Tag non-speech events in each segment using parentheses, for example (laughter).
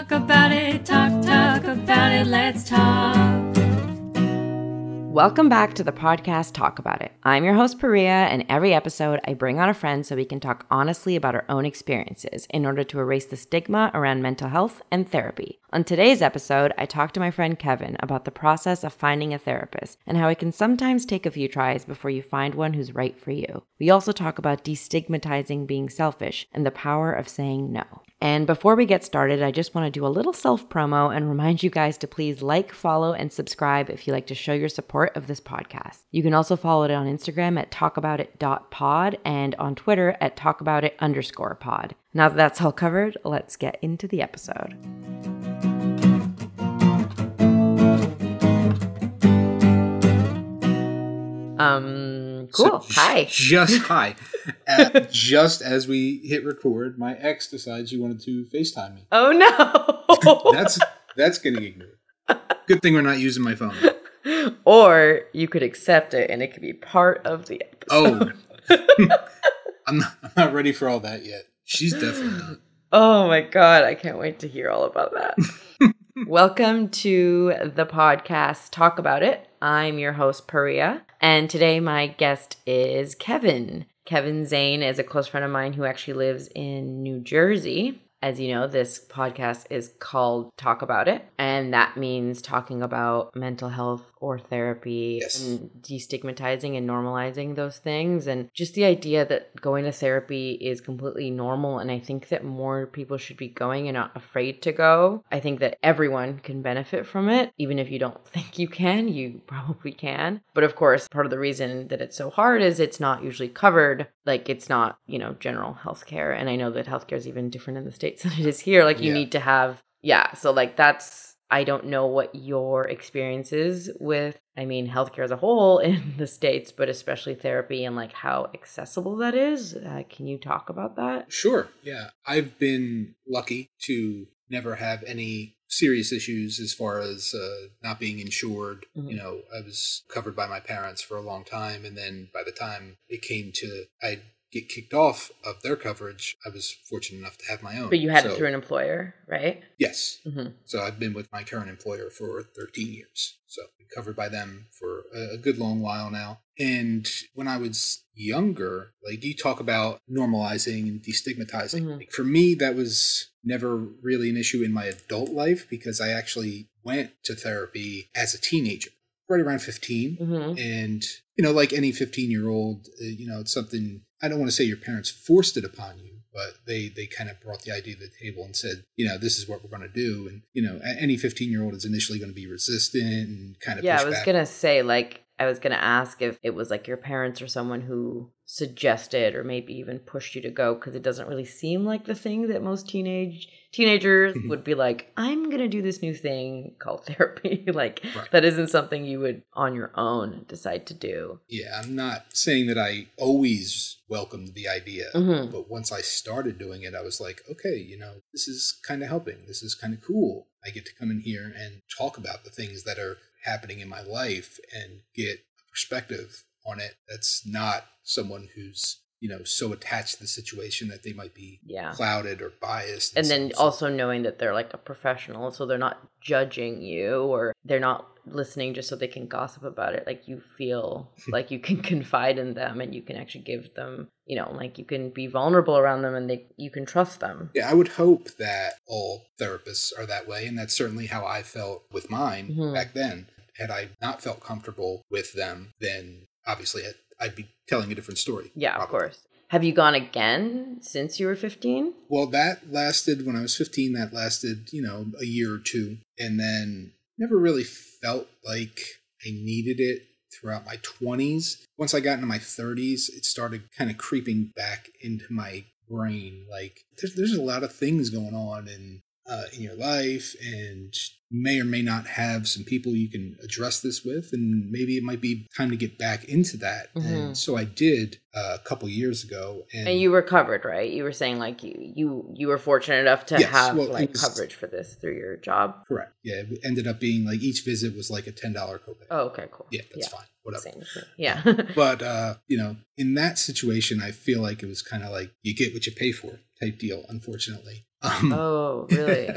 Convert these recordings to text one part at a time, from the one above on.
talk about it, talk, talk about it, let's talk. Welcome back to the podcast Talk About It. I'm your host, Pariya, and every episode I bring on a friend so we can talk honestly about our own experiences in order to erase the stigma around mental health and therapy. On today's episode, I talk to my friend Kevin about the process of finding a therapist and how it can sometimes take a few tries before you find one who's right for you. We also talk about destigmatizing being selfish and the power of saying no. And before we get started, I just want to do a little self promo and remind you guys to please like, follow, and subscribe if you like to show your support of this podcast. You can also follow it on Instagram at talkaboutit.pod and on Twitter at talkaboutit underscore pod. Now that that's all covered, let's get into the episode. Um, cool. So, Hi. Just hi. Uh, just as we hit record, my ex decides she wanted to FaceTime me. Oh no. (laughs) That's that's getting ignored. Good thing we're not using my phone. (laughs) or you could accept it and it could be part of the episode. Oh, (laughs) I'm not, I'm not ready for all that yet. She's definitely not. (gasps) Oh my god, I can't wait to hear all about that. Welcome to the podcast Talk About It. I'm your host Pariya, and today my guest is Kevin. Kevin Zane is a close friend of mine who actually lives in New Jersey. As you know, this podcast is called Talk About It, and that means talking about mental health or therapy Yes. and destigmatizing and normalizing those things. And just the idea that going to therapy is completely normal. And I think that more people should be going and not afraid to go. I think that everyone can benefit from it. Even if you don't (laughs) think you can, you probably can. But of course, part of the reason that it's so hard is it's not usually covered. Like it's not, you know, general healthcare. And I know that healthcare is even different in the States (laughs) than it is here. Like you Yeah. need to have, yeah. So like that's, I don't know what your experience is with, I mean, healthcare as a whole (laughs) in the States, but especially therapy and like how accessible that is. Uh, can you talk about that? Sure. Yeah. I've been lucky to never have any serious issues as far as uh, not being insured. Mhm. You know, I was covered by my parents for a long time. And then by the time it came to, I get kicked off of their coverage, I was fortunate enough to have my own. But you had So- it through an employer, right? Yes. hmm So I've been with my current employer for 13 years. So been covered by them for a, good long while now. And when I was younger, like you talk about normalizing and destigmatizing. Mhm. Like for me, that was never really an issue in my adult life because I actually went to therapy as a teenager, right around 15 hmm and you know like any 15 year old uh, you know it's something i don't want to say your parents forced it upon you but they they kind of brought the idea to the table and said you know this is what we're going to do. And you know any 15 year old is initially going to be resistant and kind of Yeah, I was gonna say like I was gonna ask if it was like your parents or someone who suggested or maybe even pushed you to go because it doesn't really seem like the thing that most teenage teenagers Mhm. would be like, I'm gonna do this new thing called (laughs) therapy. like Right. that isn't something you would on your own decide to do. yeah i'm not saying that i always welcomed the idea Mhm. but once i started doing it i was like okay you know this is kind of helping this is kind of cool i get to come in here and talk about the things that are happening in my life and get a perspective on it that's not someone who's you know so attached to the situation that they might be Yeah. clouded or biased And then some- some- also knowing that they're like a professional, so they're not judging you or they're not listening just so they can gossip about it. Like you feel (laughs) like you can confide in them and you can actually give them, you know, like you can be vulnerable around them and they you can trust them. yeah i would hope that all therapists are that way and that's certainly how i felt with mine Mhm. back then had i not felt comfortable with them then obviously I'd, be telling a different story Yeah, of course. Have you gone again since you were 15? Well, that lasted when I was 15, that lasted, you know, a year or two. And then never really felt like I needed it throughout my 20s. Once I got into my 30s, it started kind of creeping back into my brain. Like, there's, there's a lot of things going on in, uh, in your life, and may or may not have some people you can address this with, and maybe it might be time to get back into that. Mhm. And so I did uh, a couple years ago, and, And you recovered, right? You were saying like you you you were fortunate enough to Yes, have well, like was- coverage for this through your job. correct, yeah, it ended up being like each visit was like a ten dollar copay. Oh, okay, cool. yeah, that's fine, whatever. Yeah. (laughs) But uh, you know, in that situation, I feel like it was kind of like you get what you pay for type deal. Unfortunately. Um, oh, (laughs) really?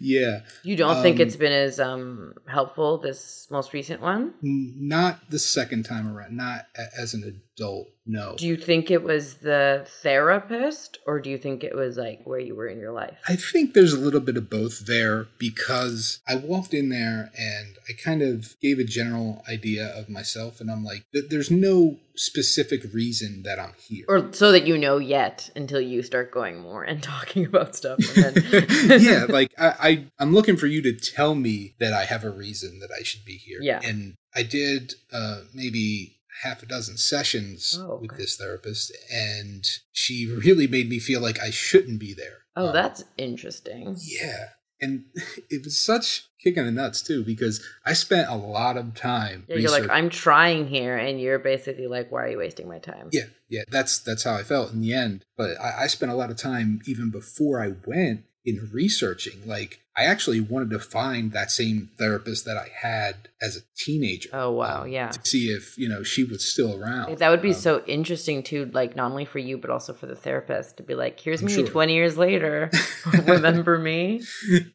yeah, You don't think Um, it's been as um helpful this most recent one? N- not the second time around. Not a- as an adult. No. Do you think it was the therapist or do you think it was like where you were in your life? I think there's a little bit of both there because I walked in there and I kind of gave a general idea of myself, and I'm like, there's no specific reason that I'm here. or so that you know yet until you start going more and (laughs) talking about stuff. And then (laughs) yeah, like I, I, I'm looking for you to tell me that I have a reason that I should be here. Yeah. and I did uh, maybe half a dozen sessions Oh, with this therapist, and she really made me feel like I shouldn't be there. oh, Um, that's interesting. Yeah. And (laughs) it was such kick in the nuts too, because I spent a lot of time. Yeah, you're like, I'm trying here, and you're basically like, why are you wasting my time? yeah, yeah, that's that's how I felt in the end. But I, I spent a lot of time even before I went in researching. Like I actually wanted to find that same therapist that I had as a teenager. Oh, wow, um, yeah. To see if, you know, she was still around. That would be Um, so interesting too, like not only for you but also for the therapist to be like, "Here's I'm me sure. 20 years later. (laughs) (laughs) Remember me?"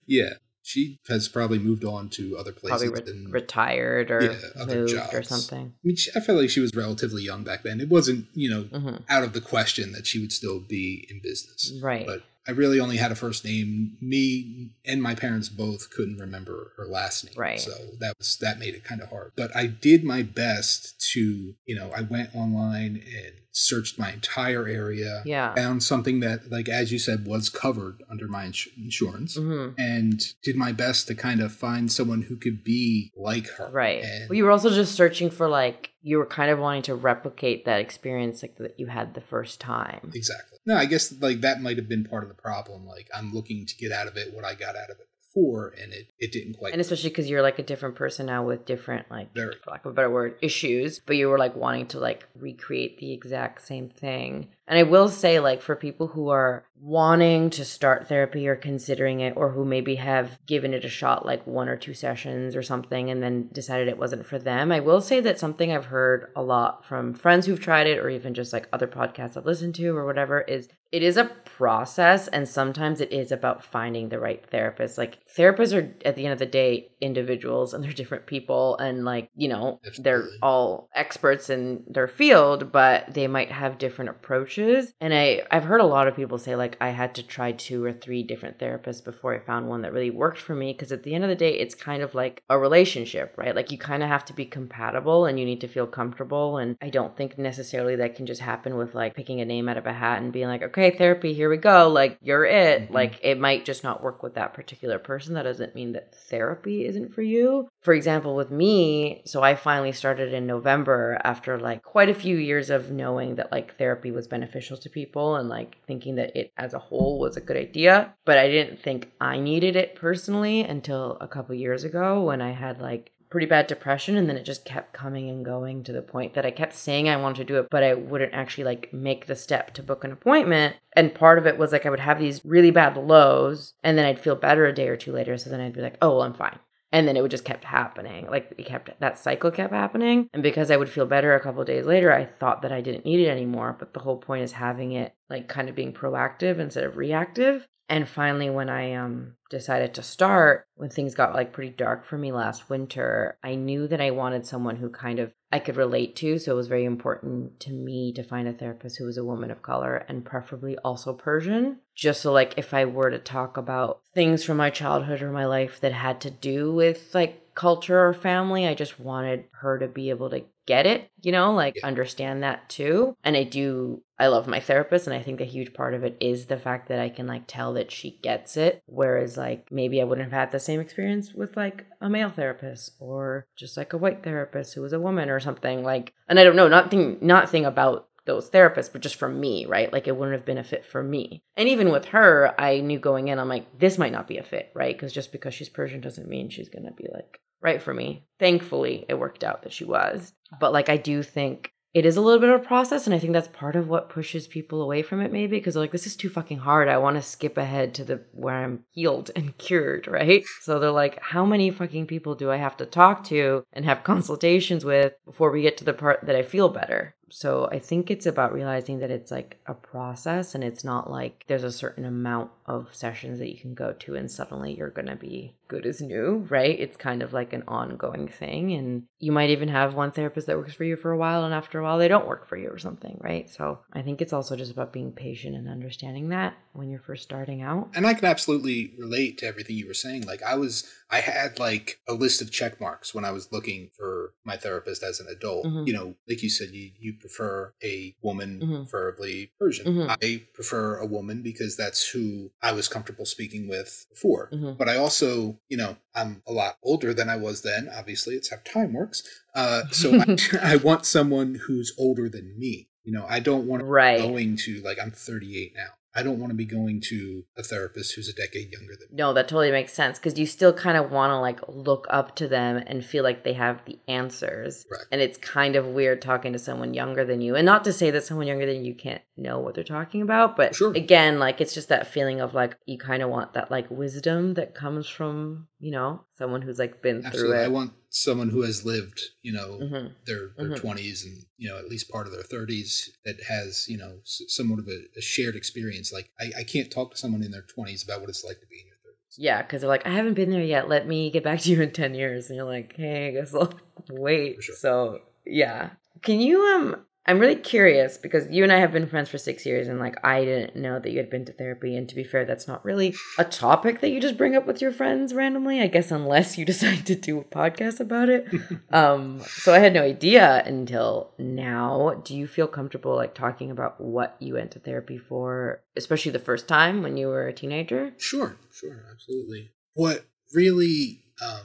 Yeah. She has probably moved on to other places. Probably re- retired or Yeah, other moved or something. I mean, she, I felt like she was relatively young back then. It wasn't, you know, hmm out of the question that she would still be in business. Right. But I really only had a first name. Me and my parents both couldn't remember her last name. Right. So that was that made it kind of hard. But I did my best to, you know, I went online and searched my entire area. Yeah. Found something that, like as you said, was covered under my ins- insurance. hmm And did my best to kind of find someone who could be like her. Right. And Well, you were also just searching for like you were kind of wanting to replicate that experience like that you had the first time. Exactly. No, I guess like that might have been part of the problem. Like I'm looking to get out of it what I got out of it before, and it it didn't quite. And especially because you're like a different person now with different like Very. for lack of a better word issues but you were like wanting to like recreate the exact same thing and i will say like for people who are wanting to start therapy or considering it or who maybe have given it a shot like one or two sessions or something and then decided it wasn't for them i will say that something i've heard a lot from friends who've tried it or even just like other podcasts i've listened to or whatever is it is a process and sometimes it is about finding the right therapist. Like therapists are at the end of the day individuals and they're different people and like you know they're all experts in their field but they might have different approaches. And i i've heard a lot of people say like i had to try two or three different therapists before i found one that really worked for me because at the end of the day it's kind of like a relationship right? Like you kind of have to be compatible and you need to feel comfortable and i don't think necessarily that can just happen with like picking a name out of a hat and being like okay therapy here we go like you're it. Mhm. like it might just not work with that particular person. That doesn't mean that therapy isn't for you. For example with me so i finally started in november after like quite a few years of knowing that like therapy was beneficial to people and like thinking that it as a whole was a good idea. But i didn't think i needed it personally until a couple years ago when i had like pretty bad depression and then it just kept coming and going to the point that I kept saying I wanted to do it but I wouldn't actually like make the step to book an appointment. And part of it was like I would have these really bad lows and then I'd feel better a day or two later so then I'd be like oh well I'm fine and then it would just kept happening. Like it kept that cycle kept happening. And because I would feel better a couple days later I thought that I didn't need it anymore. But the whole point is having it like kind of being proactive instead of reactive. And finally, when I um decided to start, when things got like pretty dark for me last winter, I knew that I wanted someone who kind of I could relate to. So it was very important to me to find a therapist who was a woman of color and preferably also Persian. Just so like if I were to talk about things from my childhood or my life that had to do with like culture or family, I just wanted her to be able to get it, you know, like Yeah. understand that too. And I do I love my therapist and I think a huge part of it is the fact that I can like tell that she gets it whereas like maybe I wouldn't have had the same experience with like a male therapist or just like a white therapist who was a woman or something like and I don't know nothing nothing about those therapists, but just for me, right? Like it wouldn't have been a fit for me. And even with her, I knew going in, I'm like, this might not be a fit, right? Because just because she's Persian doesn't mean she's going to be like right for me. Thankfully, it worked out that she was. But like, I do think it is a little bit of a process. And I think that's part of what pushes people away from it, maybe because like, this is too fucking hard. I want to skip ahead to the where I'm healed (laughs) and cured, right? So they're like, how many fucking people do I have to talk to and have consultations with before we get to the part that I feel better? So I think it's about realizing that it's like a process and it's not like there's a certain amount of sessions that you can go to and suddenly you're going to be good as new, right? It's kind of like an ongoing thing. And you might even have one therapist that works for you for a while and after a while they don't work for you or something, right? So I think it's also just about being patient and understanding that when you're first starting out. And I can absolutely relate to everything you were saying. Like I was, I had like a list of check marks when I was looking for my therapist as an adult. Mhm. You know, like you said, you, you prefer a woman, Mhm. preferably Persian. Mhm. I prefer a woman because that's who I was comfortable speaking with before. Mhm. But I also, you know, I'm a lot older than I was then. Obviously, it's how time works. Uh, so I, (laughs) (laughs) I want someone who's older than me. You know, I don't want to Right. going to like I'm 38 now. I don't want to be going to a therapist who's a decade younger than me. No, that totally makes sense because you still kind of want to like look up to them and feel like they have the answers. Right. And it's kind of weird talking to someone younger than you. And not to say that someone younger than you can't know what they're talking about, but Sure. again, like it's just that feeling of like you kind of want that like wisdom that comes from, you know, someone who's like been Absolutely, through I want someone who has lived, you know, Mhm. their their Mhm. 20s and you know at least part of their 30s that has you know s- somewhat of a, a shared experience. Like I, I can't talk to someone in their 20s about what it's like to be in your 30s. Yeah, because they're like, I haven't been there yet. Let me get back (laughs) to you in ten years, and you're like, Hey, I guess I'll (laughs) wait. Sure. So yeah, can you um? I'm really curious because you and I have been friends for six years, and like I didn't know that you had been to therapy. And to be fair, that's not really a topic that you just bring up with your friends randomly. I guess unless you (laughs) decide to do a podcast about it. (laughs) um, so I had no idea until now. Do you feel comfortable like talking about what you went to therapy for, especially the first time when you were a teenager? Sure, sure, absolutely. What really um,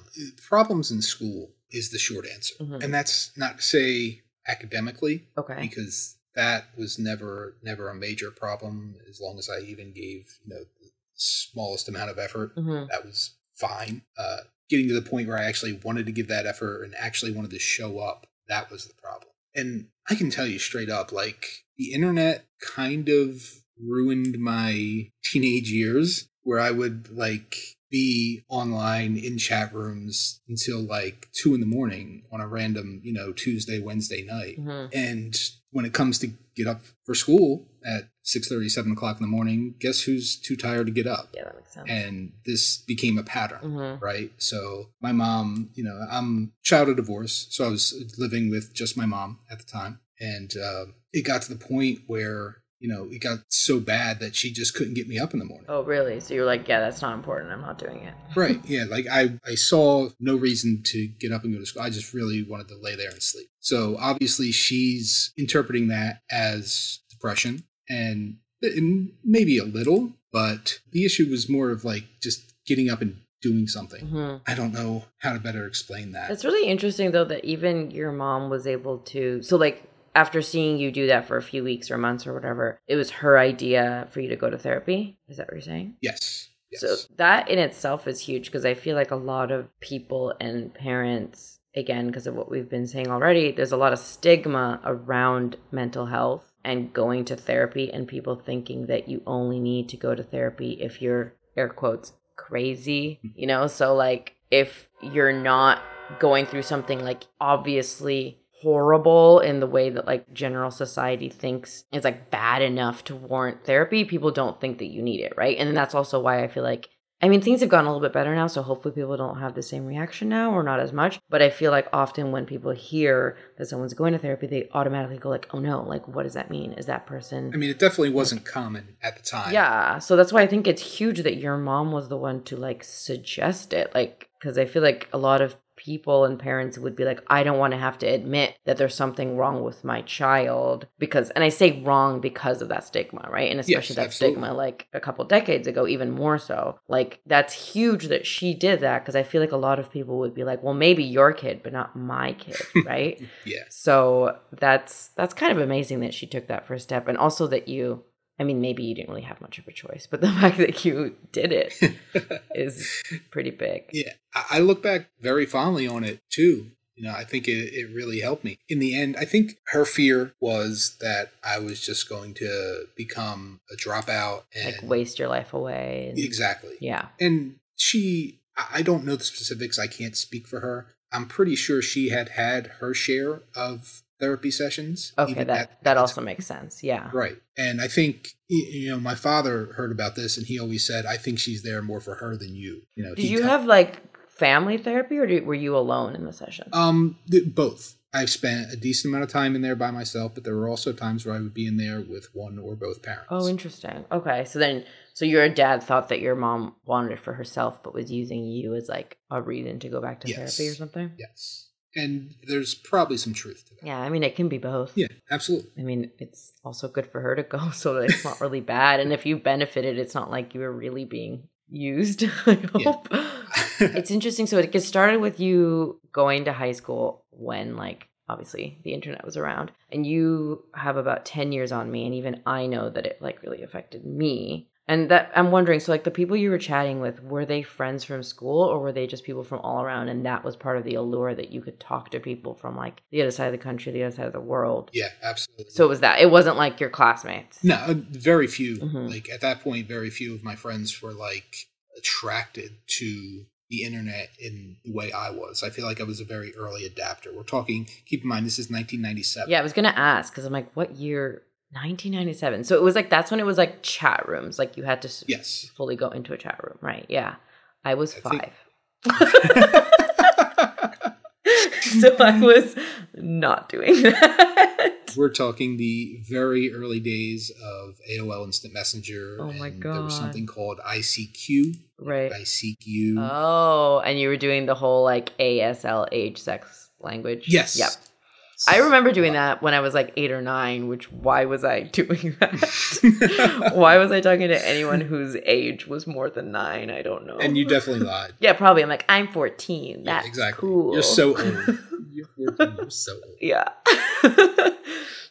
problems in school is the short answer, Mhm. and that's not to say academically Okay. because that was never never a major problem as long as I even gave you know the smallest amount of effort. hmm That was fine. Uh, getting to the point where I actually wanted to give that effort and actually wanted to show up, that was the problem. And I can tell you straight up, like the internet kind of ruined my teenage years where I would like be online in chat rooms until like two in the morning on a random, you know, Tuesday, Wednesday night. hmm And when it comes to get up for school at 6 7 o'clock in the morning, guess who's too tired to get up? Yeah, that makes sense. And this became a pattern, hmm right? So my mom, you know, I'm child of divorce, so I was living with just my mom at the time. And uh, it got to the point where, you know, it got so bad that she just couldn't get me up in the morning. Oh, really? So you're like, yeah, that's not important. I'm not doing it. (laughs) Right. Yeah. Like I, I saw no reason to get up and go to school. I just really wanted to lay there and sleep. So obviously she's interpreting that as depression and, and maybe a little, but the issue was more of like just getting up and doing something. hmm I don't know how to better explain that. It's really interesting though that even your mom was able to. So like after seeing you do that for a few weeks or months or whatever, it was her idea for you to go to therapy. Is that what you're saying? yes. Yes. So that in itself is huge because I feel like a lot of people and parents, again, because of what we've been saying already, there's a lot of stigma around mental health and going to therapy and people thinking that you only need to go to therapy if you're air quotes crazy, you know? So like if you're not going through something like obviously horrible in the way that like general society thinks is like bad enough to warrant therapy, people don't think that you need it, right? And then that's also why I feel like I mean things have gotten a little bit better now, so hopefully people don't have the same reaction now or not as much. But I feel like often when people hear that someone's going to therapy, they automatically go like, "Oh no, like what does that mean? Is that person I mean, it definitely wasn't common at the time. yeah, so that's why I think it's huge that your mom was the one to like suggest it, like because I feel like a lot of people and parents would be like, I don't want to have to admit that there's something wrong with my child because, and I say wrong because of that stigma, right? And especially that absolutely. stigma like a couple decades ago, even more so. Like, that's huge that she did that because I feel like a lot of people would be like, well, maybe your kid, but not my kid, (laughs) right? Yeah. So that's that's kind of amazing that she took that first step, and also that you. I mean, maybe you didn't really have much of a choice, but the (laughs) fact that you did it (laughs) is pretty big. Yeah, I look back very fondly on it too. You know, I think it, it really helped me. In the end, I think her fear was that I was just going to become a dropout and Like waste your life away. and- exactly. yeah. And she, I don't know the specifics. I can't speak for her. I'm pretty sure she had had her share of therapy sessions. Okay, that at- that at also makes sense. Yeah. Right. And I think, you know, my father heard about this and he always said, I think she's there more for her than you. You know, Did you tell- have like family therapy, or did, were you alone in the session? Um, th- both. I've spent a decent amount of time in there by myself, but there were also times where I would be in there with one or both parents. oh, interesting. Okay, so then, so your dad thought that your mom wanted it for herself, but was using you as like a reason to go back to Yes. therapy or something. yes. And there's probably some truth to that. Yeah, I mean, it can be both. Yeah, absolutely. I mean, it's also good for her to go (laughs) so that it's not really bad. And if you benefited, it's not like you were really being used. (laughs) I hope. (laughs) it's interesting. So it gets started with you going to high school when, like, obviously the internet was around, and you have about 10 years on me. And even I know that it, like, really affected me. And that I'm wondering, so like the people you were chatting with, were they friends from school or were they just people from all around? And that was part of the allure that you could talk to people from like the other side of the country, the other side of the world. yeah, absolutely. So it was that. It wasn't like your classmates. no, uh, very few. Mhm. Like at that point, very few of my friends were like attracted to the internet in the way I was. I feel like I was a very early adapter. We're talking, keep in mind, this is 1997. Yeah, I was gonna ask because I'm like, what year? 1997. So it was like that's when it was like chat rooms. Like you had to s- Yes. fully go into a chat room, right? Yeah, I was I think- five, (laughs) so I (laughs) was not doing that. We're talking the very early days of AOL Instant Messenger. Oh my and There was something called ICQ. Right. I seek you. Oh, and you were doing the whole like ASL age sex language. yes. Yep. I remember doing that when I was like eight or nine, which why was I (laughs) doing that? (laughs) why was I talking to anyone whose age was more than nine? I don't know. And you definitely lied. Yeah, probably. I'm like, I'm 14. Yeah, That's exactly. cool. You're so old. (laughs) You're 14, you're so old. yeah.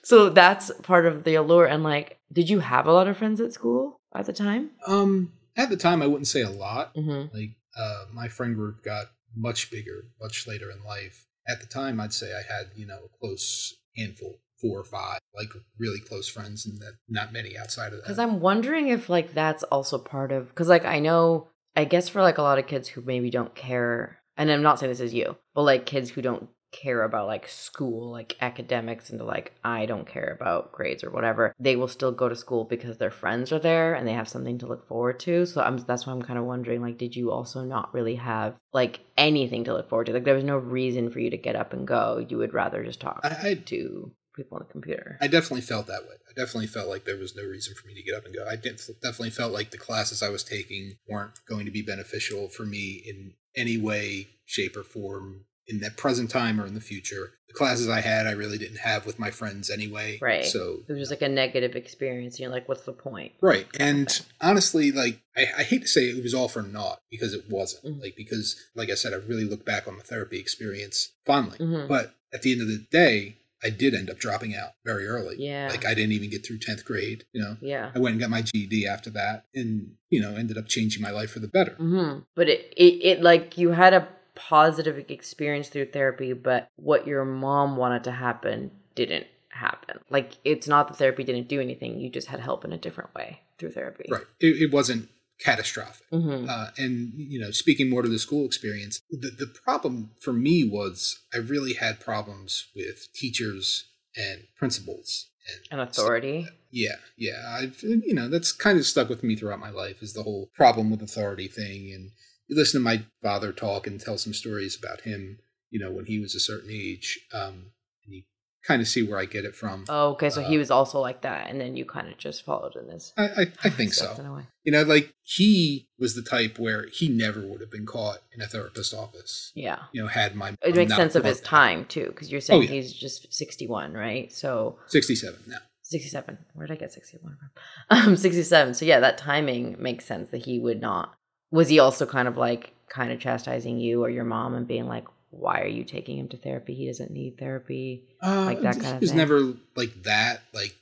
so that's part of the allure. And like, did you have a lot of friends at school at the time? Um, at the time, I wouldn't say a lot. Mm-hmm. Like, uh, my friend group got much bigger, much later in life. At the time, I'd say I had, you know, a close handful, four or five, like really close friends, and that not many outside of that. Because I'm wondering if like that's also part of because like I know I guess for like a lot of kids who maybe don't care, and I'm not saying this is you, but like kids who don't care about like school, like academics, and like I don't care about grades or whatever, they will still go to school because their friends are there and they have something to look forward to. So I'm that's why I'm kind of wondering like, did you also not really have like anything to look forward to? Like there was no reason for you to get up and go. You would rather just talk I- I- to people on the computer. I definitely felt that way. I definitely felt like there was no reason for me to get up and go. I definitely felt like the classes I was taking weren't going to be beneficial for me in any way, shape, or form in that present time or in the future. The classes I had, I really didn't have with my friends anyway. Right. So It was just like a negative experience. You're like, what's the point? Right. And honestly, like, I, I hate to say it was all for naught because it wasn't. Mhm. Like, because, like I said, I really look back on the therapy experience fondly. Mhm. But at the end of the day, I did end up dropping out very early. Yeah. Like, I didn't even get through 10th grade, you know? Yeah. I went and got my GED after that and, you know, ended up changing my life for the better. hmm But it, it, it, like, you had a positive experience through therapy, but what your mom wanted to happen didn't happen. Like, it's not that therapy didn't do anything. You just had help in a different way through therapy. Right. It, it wasn't catastrophic. hmm Uh, and you know, speaking more to the school experience, the the problem for me was I really had problems with teachers and principals and An authority. yeah, yeah. I've you know that's kind of stuck with me throughout my life is the whole problem with authority thing. And you listen to my father talk and tell some stories about him, you know, when he was a certain age, um, and he kind of see where I get it from. Oh, okay. So he Uh, was also like that, and then you kind of just followed in this. I, I, I (laughs) think so. In a way. You know, like he was the type where he never would have been caught in a therapist's office. Yeah. You know, had my It makes sense of his that. time too, because you're saying Oh, yeah. he's just 61, right? So Sixty-seven now. 67. Where did I get 61 from? (laughs) Um, 67. So yeah, that timing makes sense that he would not. Was he also kind of like kind of chastising you or your mom and being like, "Why are you taking him to therapy? He doesn't need therapy." Uh, Like that kind of was thing? never like that. Like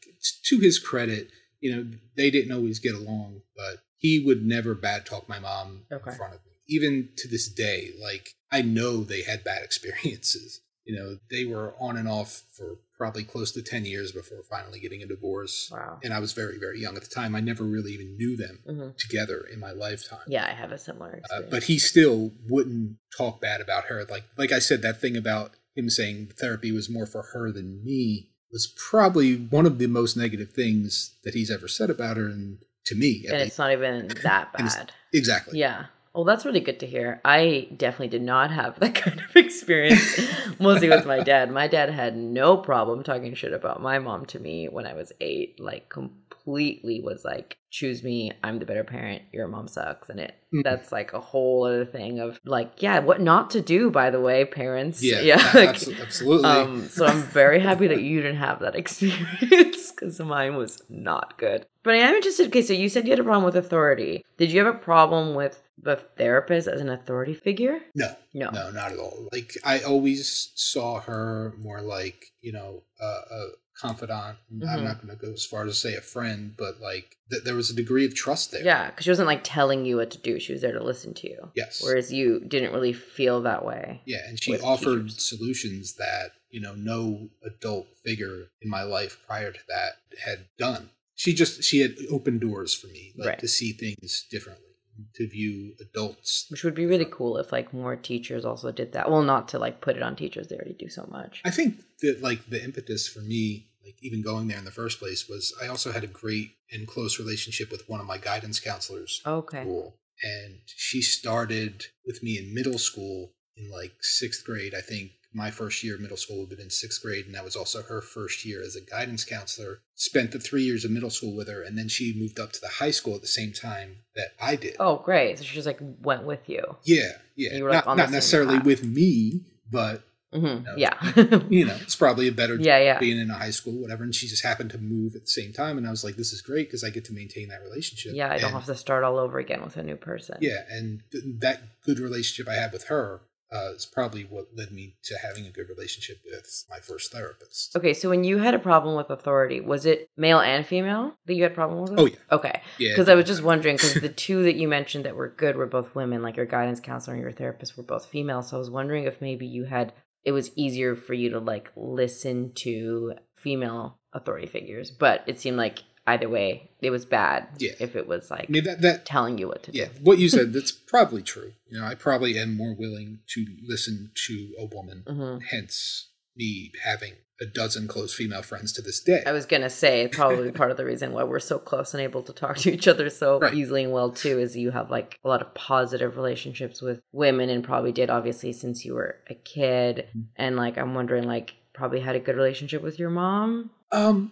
to his credit, you know, they didn't always get along, but he would never bad talk my mom Okay. in front of me. Even to this day, like I know they had bad (laughs) experiences. You know, they were on and off for probably close to ten years before finally getting a divorce. Wow. And I was very, very young at the time. I never really even knew them hmm together in my lifetime. Yeah, I have a similar Uh, experience. but he still wouldn't talk bad about her. Like like I said, that thing about him saying therapy was more for her than me was probably one of the most negative things that he's ever said about her, and to me, and least. it's not even that bad. exactly. Yeah. Well, that's really good to hear. I definitely did not have (laughs) that kind of experience, mostly with my dad. My dad had no problem talking shit about my mom to me when I was eight. Like, completely was like, choose me. I'm the better parent. Your mom sucks. And it, Mhm. that's like a whole other thing of like, yeah, what not to do, by the way, parents. Yeah, (laughs) Yeah. like, absolutely. um, so I'm very happy that you didn't have that (laughs) experience because mine was not good. But I am interested. Okay, so you said you had a problem with authority. Did you have a problem with the therapist as an authority figure? no, No. no, not at all. Like I always saw her more like you know a, a confidant. Mhm. I'm not going to go as far as to say a friend, but like th- there was a degree of trust there. Yeah, because she wasn't like telling you what to do. She was there to listen to you. Yes. Whereas you didn't really feel that way. Yeah, and she offered teachers. solutions that, you know, no adult figure in my life prior to that had done. She just she had opened doors for me, like Right. to see things differently, to view adults. Which would be really cool if like more teachers also did that. Well, not to like put it on teachers. They already do so much. I think that like the impetus for me, like even going there in the first place, was I also had a great and close relationship with one of my guidance counselors. Okay. school. And she started with me in middle school in like sixth grade. I think my first year of middle school would have been in sixth grade, and that was also her first year as a guidance counselor. Spent the three years of middle school with her, and then she moved up to the high school at the same time that I did. Oh, great. So she just like went with you. Yeah, yeah. You were, like, not not necessarily path. with me, but hmm No. Yeah. (laughs) you know, it's probably a better yeah, yeah. being in a high school, whatever. And she just happened to move at the same time, and I was like, "This is great because I get to maintain that relationship." Yeah, I don't And- have to start all over again with a new person. Yeah, and th- that good relationship I had with her uh, is probably what led me to having a good relationship with my first therapist. Okay, so when you had a problem with authority, was it male and female that you had problem with? Oh, yeah. Okay, Yeah, because I was just wondering because the two that you mentioned that were good were both women, like your guidance counselor and your therapist were both female. So I was wondering if maybe you had it was easier for you to like listen to female authority figures, but it seemed like either way it was bad. Yeah. if it was like I mean that that telling you what to yeah, do. Yeah. What you said that's probably true. You know, I probably am more willing to listen to a woman. hmm Hence, me having a dozen close female friends to this day. I was gonna say probably part of the reason why we're so close and able to talk to each other so Right. easily and well too is you have like a lot of positive relationships with women and probably did obviously since you were a kid Mhm. and like I'm wondering like probably had a good relationship with your mom. um,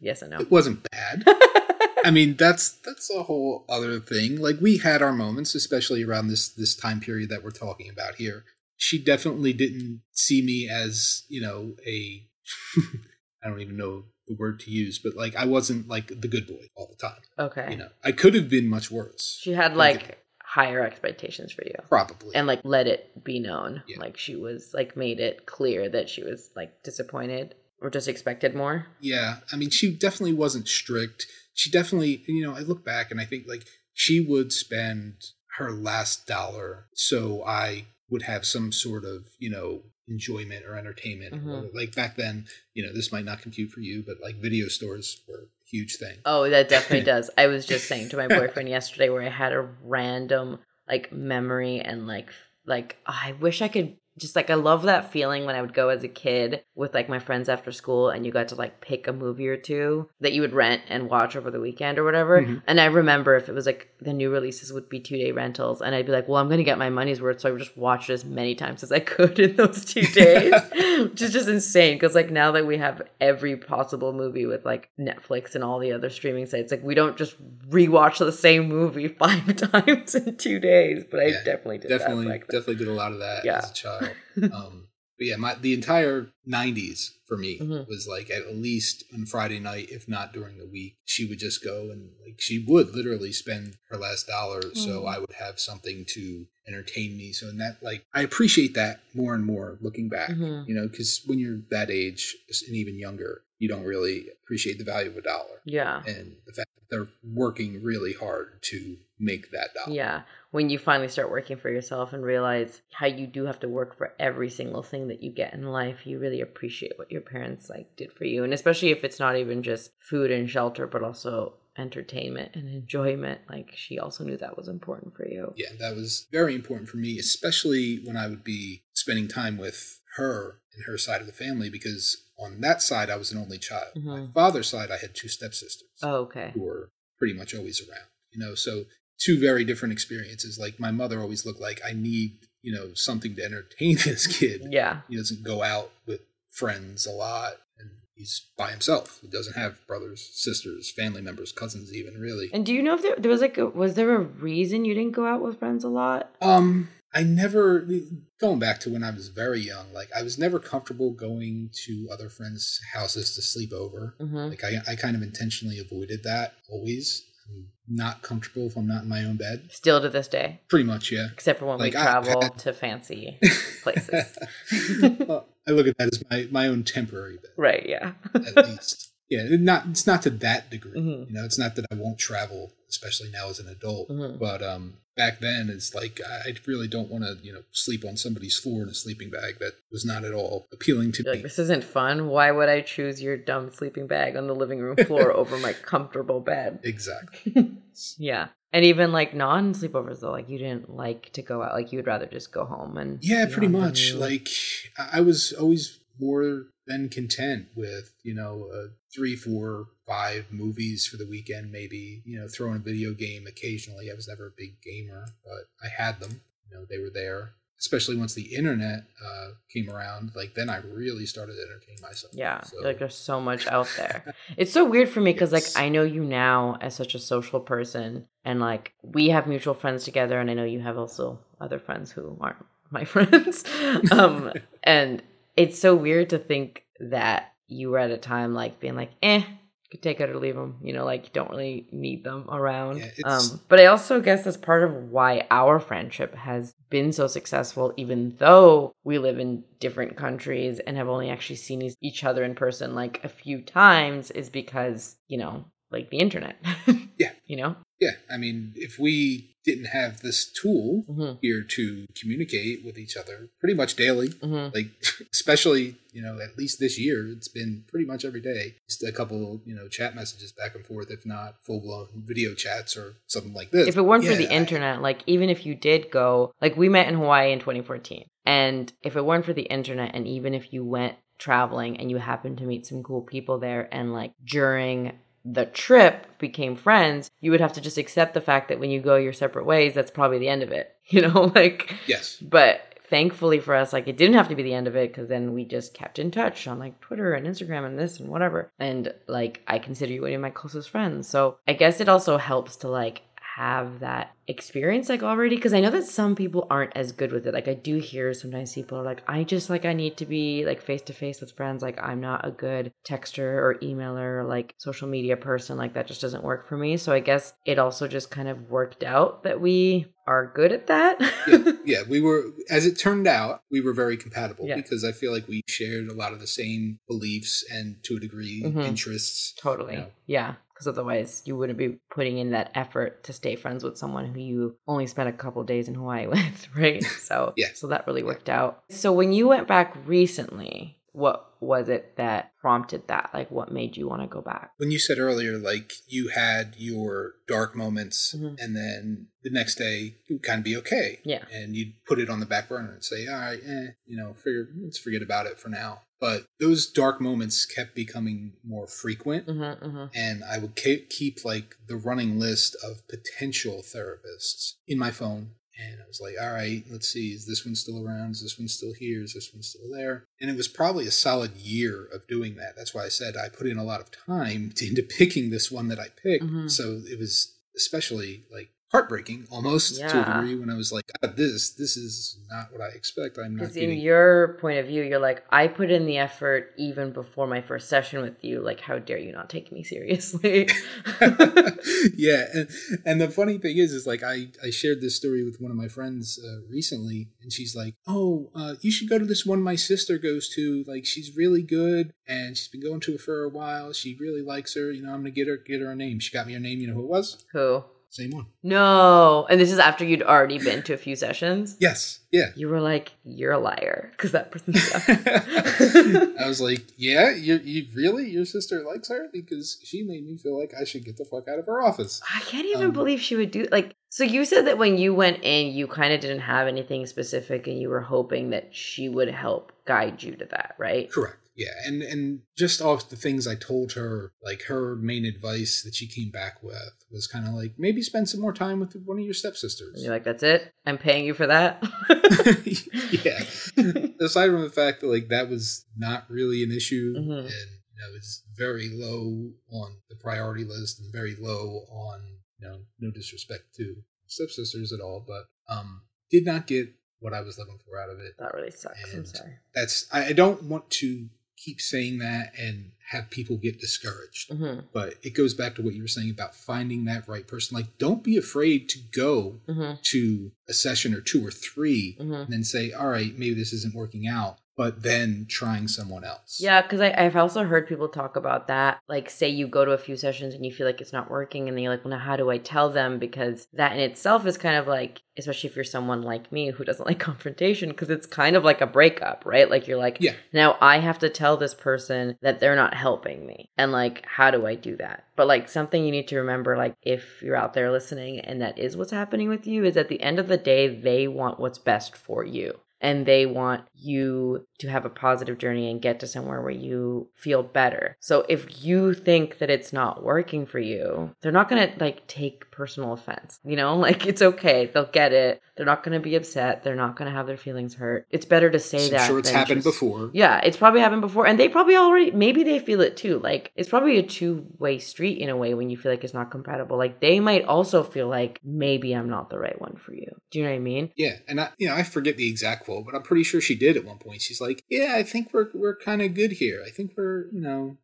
Yes and no. it wasn't bad. I mean, that's that's a whole other thing. Like we had our moments, especially around this this time period that we're talking about here. She definitely didn't see me as, you know, a (laughs) I don't even know the word to use, but like I wasn't like the good boy all the time. okay. You know, I could have been much worse. she had like higher expectations for you. Probably. And like let it be known. Yeah. Like she was like made it clear that she was like disappointed or just expected more. Yeah, I mean, she definitely wasn't strict. She definitely, you know, I look back and I think like she would spend her last dollar so I would have some sort of, you know, enjoyment or entertainment. Mhm. Like back then, you know, this might not compute for you, but like video stores were a huge thing. Oh, that definitely (laughs) does. I was just saying to my (laughs) boyfriend yesterday where I had a random like memory and like like I wish I could just like I love that feeling when I would go as a kid with like my friends after school and you got to like pick a movie or two that you would rent and watch over the weekend or whatever. Mhm. And I remember if it was like the new releases would be two day rentals and I'd be like, well, I'm going to get my money's worth. So I would just watch it as many times as I could in those two (laughs) days, which is just insane. Cause like now that we have every possible movie with like Netflix and all the other streaming sites, like we don't just rewatch the same movie (laughs) five (laughs) times in two days. But I Yeah, definitely did definitely that. definitely did a lot of that Yeah. as a child. Um, but yeah, my the entire '90s for me Mhm. was like at least on Friday night, if not during the week, she would just go and like she would literally spend her last dollar, so Mm. I would have something to entertain me. So in that, like, I appreciate that more and more looking back. Mhm. You know, because when you're that age and even younger, you don't really appreciate the value of a dollar Yeah. and the fact that they're working really hard to make that dollar. Yeah. When you finally start working for yourself and realize how you do have to work for every single thing that you get in life, you really appreciate what your parents like did for you. And especially if it's not even just food and shelter, but also entertainment and enjoyment. Like she also knew that was important for you. yeah, that was very important for me, especially when I would be spending time with her and her side of the family, because on that side, I was an only child. My Mhm. father's side, I had two stepsisters Oh, okay. who were pretty much always around, you know, so two very different experiences. Like my mother always looked like I need, you know, something to entertain (laughs) this kid. Yeah. He doesn't go out with friends a lot and he's by himself. He doesn't have brothers, sisters, family members, cousins, even really. And do you know if there, there was like a, was there a reason you didn't go out with friends a lot? Um, I never going back to when I was very young. Like I was never comfortable going to other friends' houses to sleep over. Mm-hmm. Like I, I kind of intentionally avoided that always. I'm not comfortable if I'm not in my own bed. Still to this day, Pretty much, yeah. except for when Like, we I- travel I- to fancy (laughs) places. Well, I look at that as my, my own temporary bed, right. Yeah. at least. Yeah, not it's not to that degree. Mhm. You know, it's not that I won't travel, especially now as an adult. Mhm. But um, back then, it's like I really don't want to, you know, sleep on somebody's floor in a sleeping bag. That was not at all appealing to You're me. like, this isn't fun. Why would I choose your dumb sleeping bag on the living room floor (laughs) over my comfortable bed? Exactly. (laughs) Yeah. And even like non sleepovers though, like you didn't like to go out, like you would rather just go home and Yeah, pretty much. Like I was always more than content with you know uh, three, four, five movies for the weekend. Maybe you know throwing a video game occasionally. I was never a big gamer, but I had them. You know they were there. Especially once the internet uh, came around, like then I really started to entertain myself. Yeah, So- like there's so much (laughs) out there. It's so weird for me because Yes. like I know you now as such a social person, and like we have mutual friends together, and I know you have also other friends who aren't my (laughs) friends. um, (laughs) and it's so weird to think that you were at a time like being like, eh, could take it or leave them. You know, like you don't really need them around. Yeah, um, but I also guess that's part of why our friendship has been so successful, even though we live in different countries and have only actually seen each other in person like a few times, is because you know, like the internet. (laughs) Yeah. You know. Yeah, I mean, if we didn't have this tool Mm-hmm. here to communicate with each other pretty much daily, Mm-hmm. like (laughs) especially you know at least this year it's been pretty much every day just a couple you know chat messages back and forth if not full-blown video chats or something like this if it weren't for Yeah, the I- internet, like even if you did go, like we met in Hawaii in 2014, and if it weren't for the internet, and even if you went traveling and you happened to meet some cool people there, and like during the trip became friends, you would have to just accept the fact that when you go your separate ways, that's probably the end of it. (laughs) You know, like yes but thankfully for us like it didn't have to be the end of it because then we just kept in touch on like twitter and instagram and this and whatever and like i consider you one of my closest friends so i guess it also helps to like have that experience like already because i know that some people aren't as good with it like i do hear sometimes people are like i just like i need to be like face to face with friends like i'm not a good texter or emailer or like social media person like that just doesn't work for me so i guess it also just kind of worked out that we are good at that yeah, (laughs) yeah we were as it turned out we were very compatible Yeah. because i feel like we shared a lot of the same beliefs and to a degree Mhm. interests Totally. Yeah. Yeah. Because otherwise, you wouldn't be putting in that effort to stay friends with someone who you only spent a couple days in Hawaii (laughs) with, right? (laughs) So, Yeah. So that really worked out. So when you went back recently, what was it that prompted that? Like, what made you want to go back? When you said earlier, like you had your dark moments, Mhm. and then the next day it would kind of be okay. Yeah. And you'd put it on the back burner and say, all right, eh, you know, figure, let's forget about it for now. But those dark moments kept becoming more frequent. Mm-hmm, mm-hmm. and I would ke- keep like the running list of potential therapists in my phone. And I was like, all right, let's see, is this one still around? Is this one still here? Is this one still there? And it was probably a solid year of doing that. That's why I said I put in a lot of time (laughs) into picking this one that I picked. Mhm. So it was especially like heartbreaking almost to a Yeah. degree when I was like, this, this is not what I expect. I'm not Because in your point of view, you're like, I put in the effort even before my first session with you. Like, how dare you not take me seriously? (laughs) (laughs) yeah, and, and the funny thing is, is like I I shared this story with one of my friends uh, recently, and she's like, "Oh, uh, you should go to this one my sister goes to. Like, she's really good, and she's been going to it for a while. She really likes her. You know, I'm gonna get her get her a name. She got me her name. You know who it was? Who? Same one. No. And this is after you'd already been to a few sessions. Yes. Yeah. You were like, you're a liar because that person (laughs) sucks. I was like, yeah, you, you really, your sister likes her because she made me feel like I should get the fuck out of her office. I can't even Um, believe she would do like. So you said that when you went in, you kind of didn't have anything specific, and you were hoping that she would help guide you to that, right? Correct. Yeah, and and just off the things I told her, like her main advice that she came back with was kind of like maybe spend some more time with one of your stepsisters. And you're like, that's it. I'm paying you for that. (laughs) yeah. (laughs) Aside from the fact that like that was not really an issue, Mhm. and you know it's very low on the priority list and very low on you know no disrespect to stepsisters at all, but um did not get what I was looking for out of it. that really sucks. I'm sorry. That's I, I don't want to keep saying that and have people get discouraged. hmm But it goes back to what you were saying about finding that right person. Like, don't be afraid to go hmm to a session or two or 3 hmm and then say, all right, maybe this isn't working out, but then trying someone else. Yeah, because I've also heard people talk about that. Like, say you go to a few sessions and you feel like it's not working, and then you're like, well, now how do I tell them? Because that in itself is kind of like, especially if you're someone like me who doesn't (laughs) like confrontation, because it's kind of like a breakup, right? Like, you're like, Yeah. now I have to tell this person that they're not helping me. And like, how do I do that? But like, something you need to remember, like, if you're out there listening and that is what's happening with you, is at the end of the day, they want what's best for you and they want you to have a positive journey and get to somewhere where you feel better. So if you think that it's not working for you, they're not going to like take personal offense. You know, (laughs) like it's okay. They'll get it. They're not going to be upset. They're not going to have their feelings hurt. It's better to say So I'm that. sure it's happened just- before. Yeah, it's probably happened before. And they probably already, maybe they feel it too. Like it's probably a two way street in a way when you feel like it's not compatible. Like they might also feel like maybe I'm not the right one for you. Do you know what I mean? Yeah, and I, you know, I forget the exact quote, but I'm pretty sure she did at one point. She's like, "Yeah, I think we're we're kind of good here. I think we're, you know,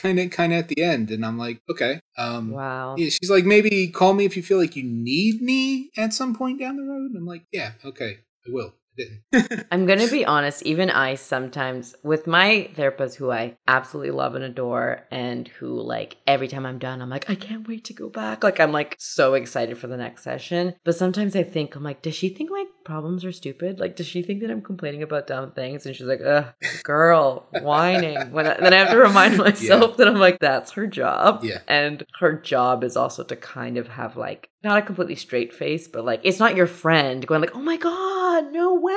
kind of kind of at the end." And I'm like, "Okay." Um, Wow. Yeah, she's like, maybe call me if you feel like you need me at some point down the road. And I'm like, yeah, okay, I will. (laughs) I'm going to be honest, even I sometimes, with my therapist who I absolutely love and adore, and who, like, every time I'm done, I'm like, I can't wait to go back. Like, I'm like so excited for the next session. But sometimes I think, I'm like, does she think my problems are stupid? Like, does she think that I'm complaining about dumb things? And she's like, ugh, girl, whining. When I, then I have to remind (laughs) myself that I'm like, that's her job. Yeah. And her job is also to kind of have, like, not a completely straight face, but like, it's not your friend going, like, oh my God, no way.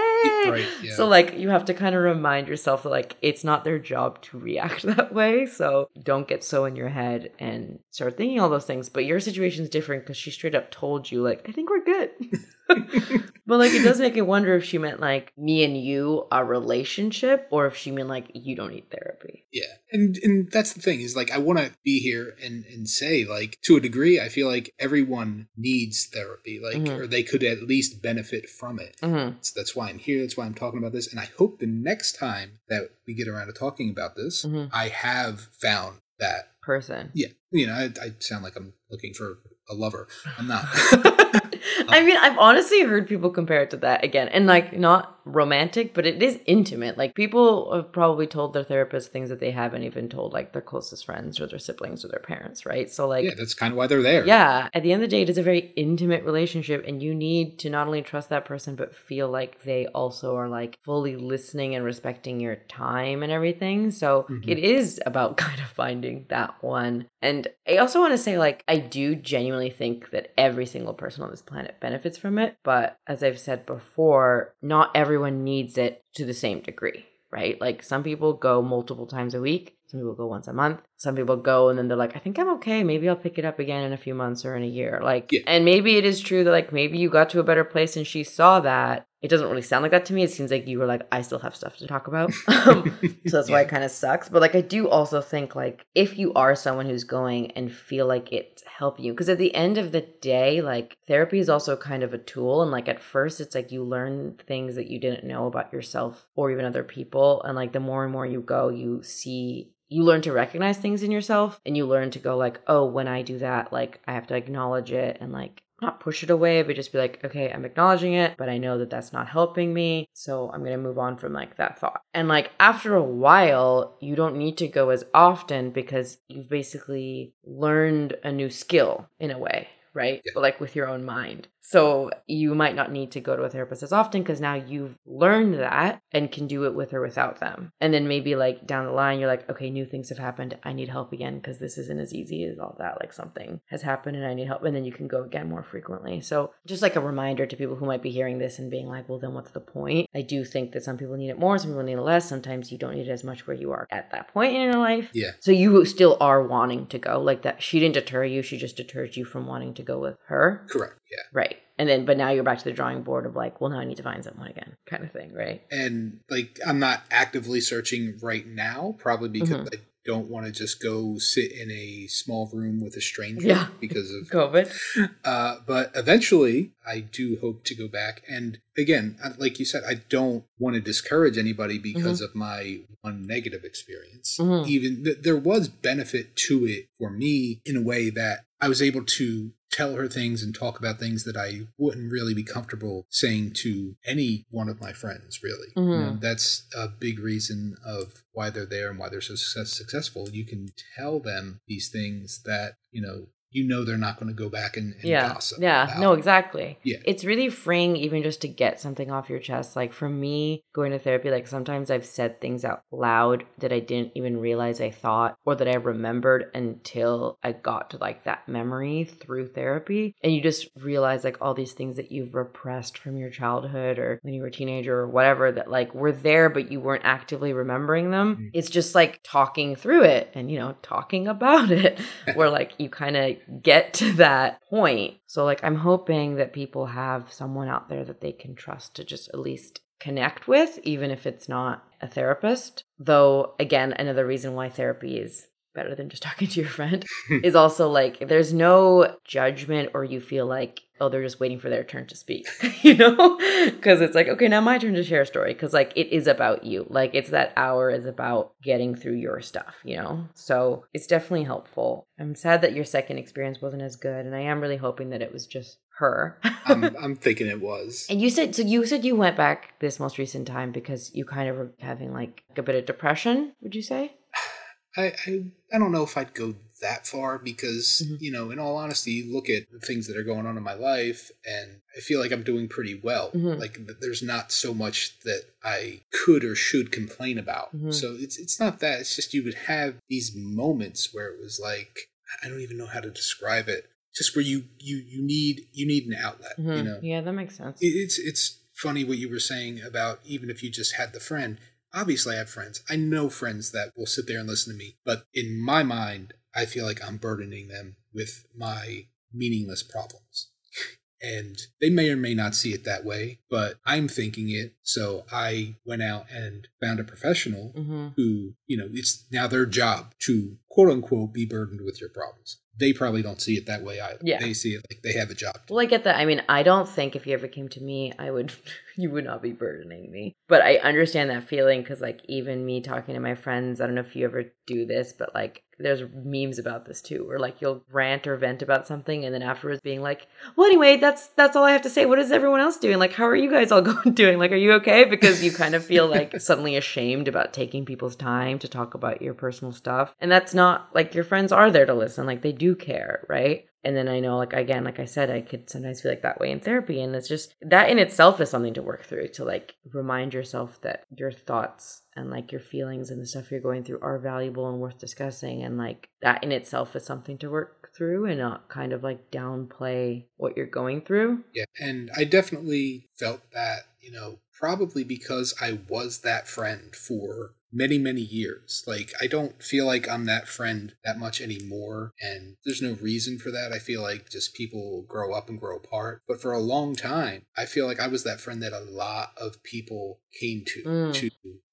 right. Yeah. So like you have to kind of remind yourself that like it's not their job to react (laughs) that way. So don't get so in your head and start thinking all those things. But your situation is different because she straight up told you like I think we're good. (laughs) but like it does make me wonder if she meant like me and you a relationship or if she meant like you don't need therapy. yeah. And and that's the thing is like I want to be here and and say like to a degree I feel like everyone needs therapy like Mhm. or they could at least benefit from it. Mm-hmm. So that's why I'm here. That's why I'm talking about this. And I hope the next time that we get around to talking about this, Mhm. I have found that. Person. Yeah, you know, I, I sound like I'm looking for a lover. I'm not. (laughs) I mean, I've honestly heard people compare it to that again, and like not romantic, but it is intimate. Like people have probably told their therapist things that they haven't even told like their closest friends or their siblings or their parents, right? So like yeah, that's kind of why they're there. yeah, at the end of the day, it is a very intimate relationship, and you need to not only trust that person, but feel like they also are like fully listening and respecting your time and everything. So Mhm. it is about (laughs) kind of finding that one. And I also want to say, like, I do genuinely think that every single person on this planet benefits from it. But as I've said before, not everyone needs it to the same degree. Right? Like some people go multiple times a week. Some people go once a month. Some people go and then they're like, I think I'm okay. Maybe I'll pick it up again in a few months or in a year. Like, Yeah. and maybe it is true that like maybe you got to a better place and she saw that. It doesn't really sound like that to me. It seems like you were like, I still have stuff to talk about. (laughs) Um, so that's why it kind of sucks. But like, I do also think like if you are someone who's going and feel like it's helping you, because at the end of the day, like therapy is also kind of a tool. And like at first, it's like you learn things that you didn't know about yourself or even other people. And like the more and more you go, you see you learn to recognize things in yourself and you learn to go like oh when i do that like i have to acknowledge it and like not push it away but just be like okay i'm acknowledging it but i know that that's not helping me so i'm going to move on from like that thought. And like after a while you don't need to go as often because you've basically learned a new skill in a way right Yeah. like with your own mind so you might not need to go to a therapist as often because now you've learned that and can do it with or without them. And then maybe like down the line, you're like, okay, new things have happened. I need help again because this isn't as easy as all that. Like something has happened and I need help. And then you can go again more frequently. So just like a reminder to people who might be hearing this and being like, well, then what's the point? I do think that some people need it more, some people need it less. Sometimes you don't need it as much where you are at that point in your life. Yeah. So you still are wanting to go like that. She didn't deter you. She just deterred you from wanting to go with her. Correct. Yeah. Right. And then, but now you're back to the drawing board of like, well, now I need to find someone again, kind of thing, right? And like, I'm not actively searching right now, probably because Mhm. I don't want to just go sit in a small room with a stranger Yeah. (laughs) because of COVID. Uh, but eventually, I do hope to go back. And again, like you said, I don't want to discourage anybody because of my one negative experience. Mhm. Even th- there was benefit to it for me in a way that I was able to tell her things and talk about things that I wouldn't really be comfortable saying to any one of my friends, really. You Mhm. know, that's a big reason of why they're there and why they're so success- successful. You can tell them these things that, you know, you know they're not going to go back and, and yeah. gossip. Yeah. about. No, exactly. Yeah. It's really freeing even just to get something off your chest. Like for me, going to therapy, like sometimes I've said things out loud that I didn't even realize I thought or that I remembered until I got to like that memory through therapy. And you just realize like all these things that you've repressed from your childhood or when you were a teenager or whatever that like were there, but you weren't actively remembering them. Mm. It's just like talking through it and, you know, talking about (laughs) it (laughs) where like you kind of get to that point. So like I'm hoping that people have someone out there that they can trust to just at least connect with even if it's not a therapist. Though again, another reason why therapy is better than just (laughs) talking to your friend (laughs) is also like there's no judgment or you feel like oh they're just waiting for their turn to speak (laughs) you know? Because it's like okay now my turn to share a story because like it is about you. Like it's that hour is about getting through your stuff you know? So it's definitely helpful. I'm sad that your second experience wasn't as good and i am really hoping that it was just her. I'm, I'm thinking it was. and you said so you said you went back this most recent time because you kind of were having like a bit of depression would you say I, I I don't know if I'd go that far because Mhm. you know, in all honesty, you look at the things that are going on in my life, and I feel like I'm doing pretty well. Mhm. Like there's not so much that I could or should complain about. Mhm. So it's it's not that. It's just you would have these moments where it was like I don't even know how to describe it. Just where you you you need you need an outlet. You Mhm. know, yeah that makes sense it- it's it's funny what you were saying about even if you just had the friend obviously i have friends. I know friends that will sit there and listen to me but in my mind i feel like i'm burdening them with my meaningless problems. And they may or may not see it that way but i'm thinking it. So i went out and found a professional hmm who you know it's now their job to quote unquote be burdened with your problems. They probably don't see it that way either. Yeah. they see it like they have a job Well, I get that. I mean, I don't think if you ever came to me, I would, (laughs) you would not be burdening me. But I understand that feeling because, like, even me talking to my friends, I don't know if you ever do this, but like, there's memes about this too, where like you'll rant or vent about something, and then afterwards being like, "Well, anyway, that's that's all I have to say. What is everyone else doing? Like, how are you guys all (laughs) going doing? Like, are you okay?" Because you kind of feel like (laughs) suddenly ashamed about taking people's time to talk about your personal stuff, and that's not like your friends are there to listen. Like they do care, right? And then I know, like, again, like I said, I could sometimes feel like that way in therapy. And it's just that in itself is something to work through to like remind yourself that your thoughts and like your feelings and the stuff you're going through are valuable and worth discussing. And like that in itself is something to work through and not kind of like downplay what you're going through. Yeah. And I definitely felt that, you know, probably because I was that friend for many many years. Like i don't feel like i'm that friend that much anymore and there's no reason for that. I feel like just people grow up and grow apart. But for a long time i feel like i was that friend that a lot of people came to Mm. to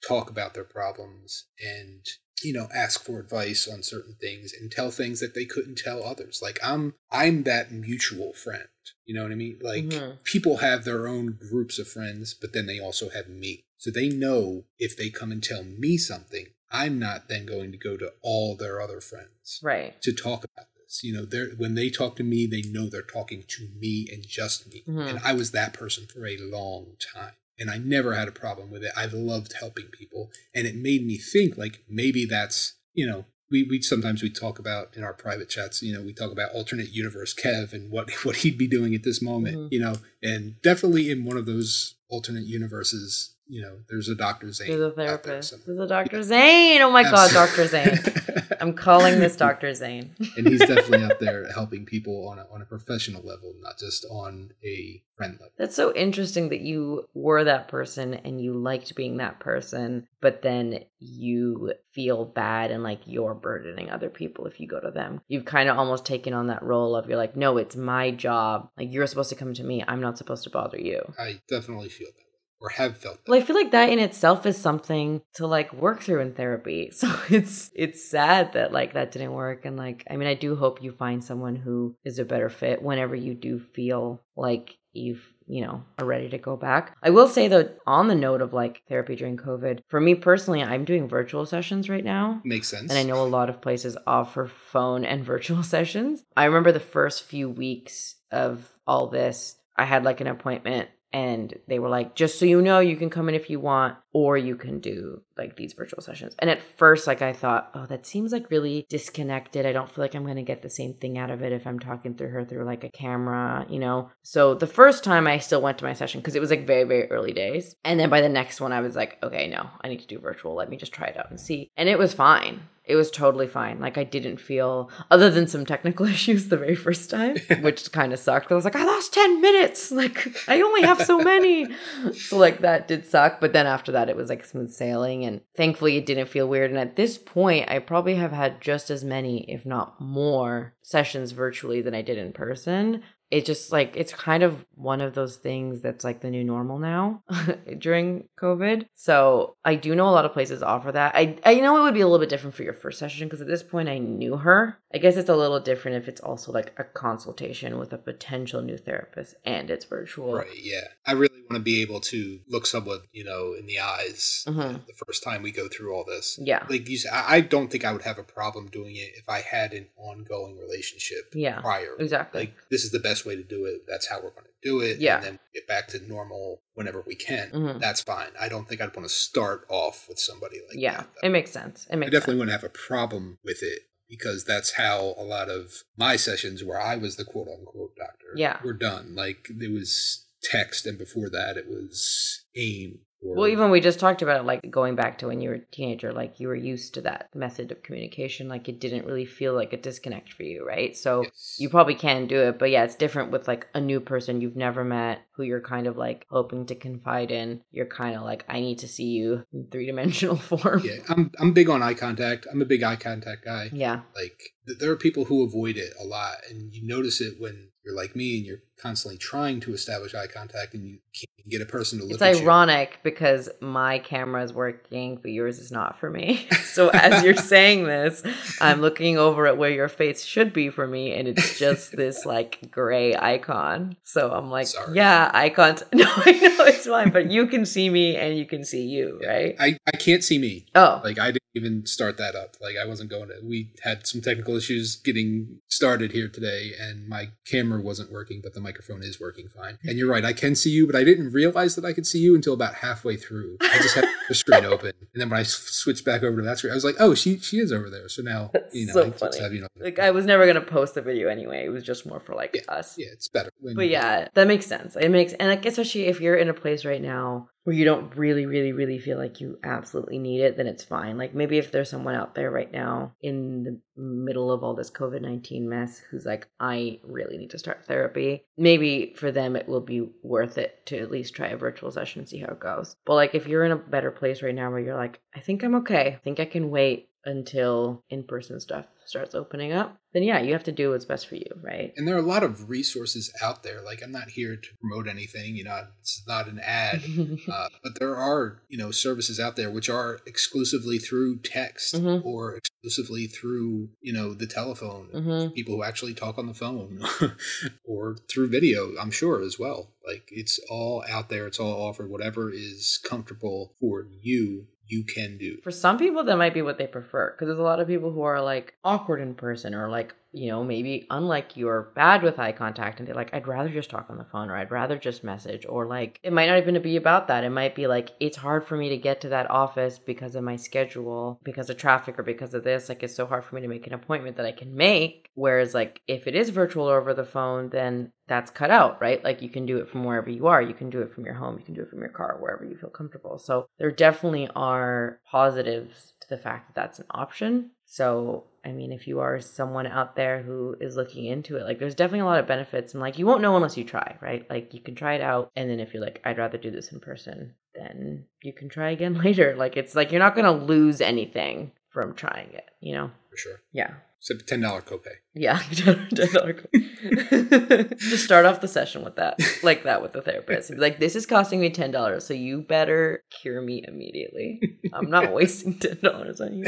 talk about their problems and you know ask for advice on certain things and tell things that they couldn't tell others. Like i'm i'm that mutual friend. You know what i mean? Like Mhm. people have their own groups of friends but then they also have me so they know if they come and tell me something i'm not then going to go to all their other friends Right. to talk about this you know they're when they talk to me they know they're talking to me and just me Mhm. and i was that person for a long time and i never had a problem with it i loved helping people and it made me think like maybe that's you know we, we sometimes we talk about in our private chats you know we talk about alternate universe kev and what (laughs) what he'd be doing at this moment Mhm. you know and definitely in one of those alternate universes you know there's a dr zane There's a out there therapist. There's a Dr. Zane. Oh my God, Dr. Zane. (laughs) I'm calling this Dr. Zane. and he's definitely out there (laughs) helping people on a, on a professional level, not just on a friend level. That's so interesting that you were that person and you liked being that person, but then you feel bad and like you're burdening other people if you go to them. You've kind of almost taken on that role of you're like, no, it's my job. Like you're supposed to come to me. I'm not supposed to bother you. I definitely feel that or have felt that. Well, I feel like that in itself is something to like work through in therapy. (laughs) So it's it's sad that like that didn't work and like I mean I do hope you find someone who is a better fit whenever you do feel like you've you know are ready to go back. I will say though on the note of like therapy during COVID, for me personally, I'm doing virtual sessions right now. Makes sense. And I know a lot of places offer phone and (laughs) virtual sessions. I remember the first few weeks of all this, I had like an appointment and they were like, just so you know, you can come in if you want, or you can do like these virtual sessions. And at first, like I thought, oh, that seems like really disconnected. I don't feel like I'm going to get the same thing out of it if I'm talking through her through like a camera, you know? So the first time I still went to my session because it was like very, very early days. And then by the next one, I was like, okay, no, I need to do virtual. Let me just try it out and see. And it was fine. It was totally fine. Like I didn't feel, other than some technical (laughs) issues the very first time, (laughs) which kind of sucked. I was like, I lost 10 minutes. (laughs) Like I only have so many. So like that did suck. But then after that, it was like smooth sailing. And thankfully it didn't feel weird. And at this point, I probably have had just as many, if not more, sessions virtually than I did in person it just like it's kind of one of those things that's like the new normal now (laughs) during covid so i do know a lot of places offer that i i know it would be a little bit different for your first session because at this point i knew her i guess it's a little different if it's also like a consultation with a potential new therapist and it's virtual Right, yeah. I really want to be able to look someone, you know, in the eyes Mhm. the first time we go through all this. yeah Like you said, I I don't think I would have a problem doing it if I had an ongoing relationship Yeah, prior. exactly Like this is the best way to do it. That's how we're going to do it. Yeah. And then get back to normal whenever we can. Mhm. That's fine. I don't think I'd want to start off with somebody like yeah that. it makes sense it makes I definitely sense. wouldn't have a problem with it because that's how a lot of my sessions where I was the quote unquote doctor Yeah. were done. Like it was text and before that it was AIM or Well, even we just talked about it, like going back to when you were a teenager, like you were used to that method of communication. Like it didn't really feel like a disconnect for you, right? So Yes. you probably can do it, but yeah, it's different with like a new person you've never met who you're kind of like hoping to confide in. You're kind of like, I need to see you in three dimensional (laughs) form. yeah, I'm I'm big on eye contact. I'm a big eye contact guy. Yeah. Like th- there are people who avoid it a lot and you notice it when you're like me and you're constantly trying to establish eye contact and you can't get a person to look It's at you. ironic because my camera is working, but yours is not for me. (laughs) so as you're (laughs) saying this, I'm looking over at where your face should be for me, and it's just this like gray icon. So I'm like, Sorry. yeah, icons. (laughs) No, I know it's fine, but you can see me and you can see you, right? I, I can't see me. Oh, Like I didn't even start that up. Like I wasn't going to. We had some technical issues getting started here today, and my camera wasn't working, but the microphone is working fine. Hmm. And you're right, I can see you, but I didn't realize that I could see you until about halfway through. I just had (laughs) the screen open, and then when I switched back over to that screen, I was like, oh, she she is over there. So now That's you know, so I funny. have you know, like I was never gonna post the video anyway. It was just more for like us. yeah, it's better. When, But yeah, that makes sense. It makes and like especially if you're in a place right now where you don't really, really, really feel like you absolutely need it, then it's fine. Like maybe if there's someone out there right now in the middle of all this COVID nineteen mess who's like, I really need to start therapy, maybe for them it will be worth it to at least try a virtual session and see how it goes. But like if you're in a better place right now where you're like, I think I'm okay. I think I can wait until in person stuff starts opening up, then yeah, you have to do what's best for you, right? And there are a lot of resources out there. Like I'm not here to promote anything. You know, it's not an ad. (laughs) Uh, but there are, you know, services out there which are exclusively through text Mhm. or exclusively through, you know, the telephone. hmm People who actually talk on the phone (laughs) or through video, I'm sure as well. Like it's all out there. It's all offered. Whatever is comfortable for you, you can do. For some people, that might be what they prefer because there's a lot of people who are like awkward in person or like, you know, maybe unlike you are bad with eye contact and they're like, I'd rather just talk on the phone or I'd rather just message or like, it might not even be about that. It might be like, it's hard for me to get to that office because of my schedule, because of traffic or because of this. Like, it's so hard for me to make an appointment that I can make. Whereas, like, if it is virtual over the phone, then that's cut out, right? Like you can do it from wherever you are. You can do it from your home. You can do it from your car, wherever you feel comfortable. So there definitely are positives to the fact that that's an option. So, I mean, if you are someone out there who is looking into it, like there's definitely a lot of benefits and like you won't know unless you try, right? Like you can try it out and then if you're like I'd rather do this in person, then you can try again (laughs) later. Like it's like you're not going to lose anything from trying it, you know? For sure. Yeah. Except a ten dollar copay. Yeah, (laughs) $10. just (laughs) start off the session with that, like that with the therapist. Like, this is costing me ten dollars, so you better cure me immediately. I'm not (laughs) wasting ten dollars on you.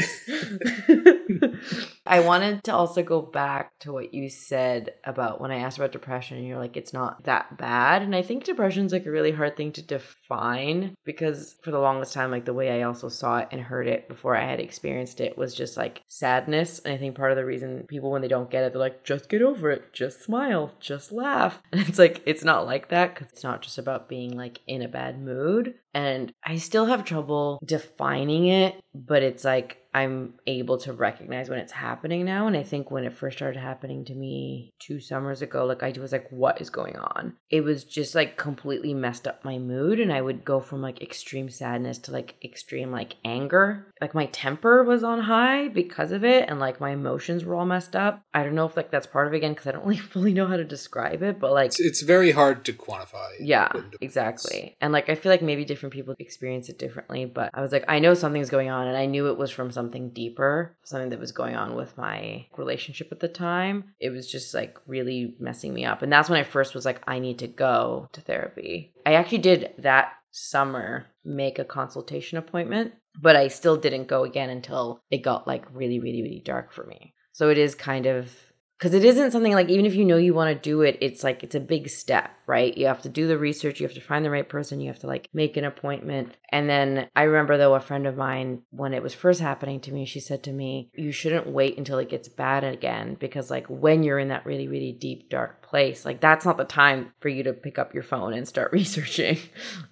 I wanted to also go back to what you said about when I asked about depression, and you're like, it's not that bad. And I think depression's like a really hard thing to define because for the longest time, like the way I also saw it and heard it before I had experienced it was just like sadness. And I think part of the reason people, when they don't get it, they're like, just get over it, just smile, just laugh. (laughs) And it's like, it's not like that because it's not just about being like in a bad mood. And I still have trouble defining it, but it's like I'm able to recognize when it's happening now. And I think when it first started happening to me two summers ago, like I was like, what is going on? It was just like completely messed up my mood. And I would go from like extreme sadness to like extreme like anger. Like my temper was on high because of it. And like my emotions were all messed up. I don't know if like that's part of it again because I don't (laughs) really fully know how to describe it, but like It's, it's very hard to quantify. yeah, exactly. And like I feel like maybe different people experience it differently, but I was like I know something's going on and I knew it was from something deeper, something that was going on with my relationship at the time. It was just like really messing me up. And that's when I first was like I need to go to therapy. I actually did that summer make a consultation appointment, but I still didn't go again until it got like really really really dark for me. So it is kind of because it isn't something like even if you know you want to do it it's like it's a big step right? You have to do the research you have to find the right person you have to like make an appointment. And then i remember though a friend of mine when it was first happening to me she said to me you shouldn't wait until it gets bad again because like when you're in that really really deep dark place like that's not the time for you to pick up your phone and start (laughs) researching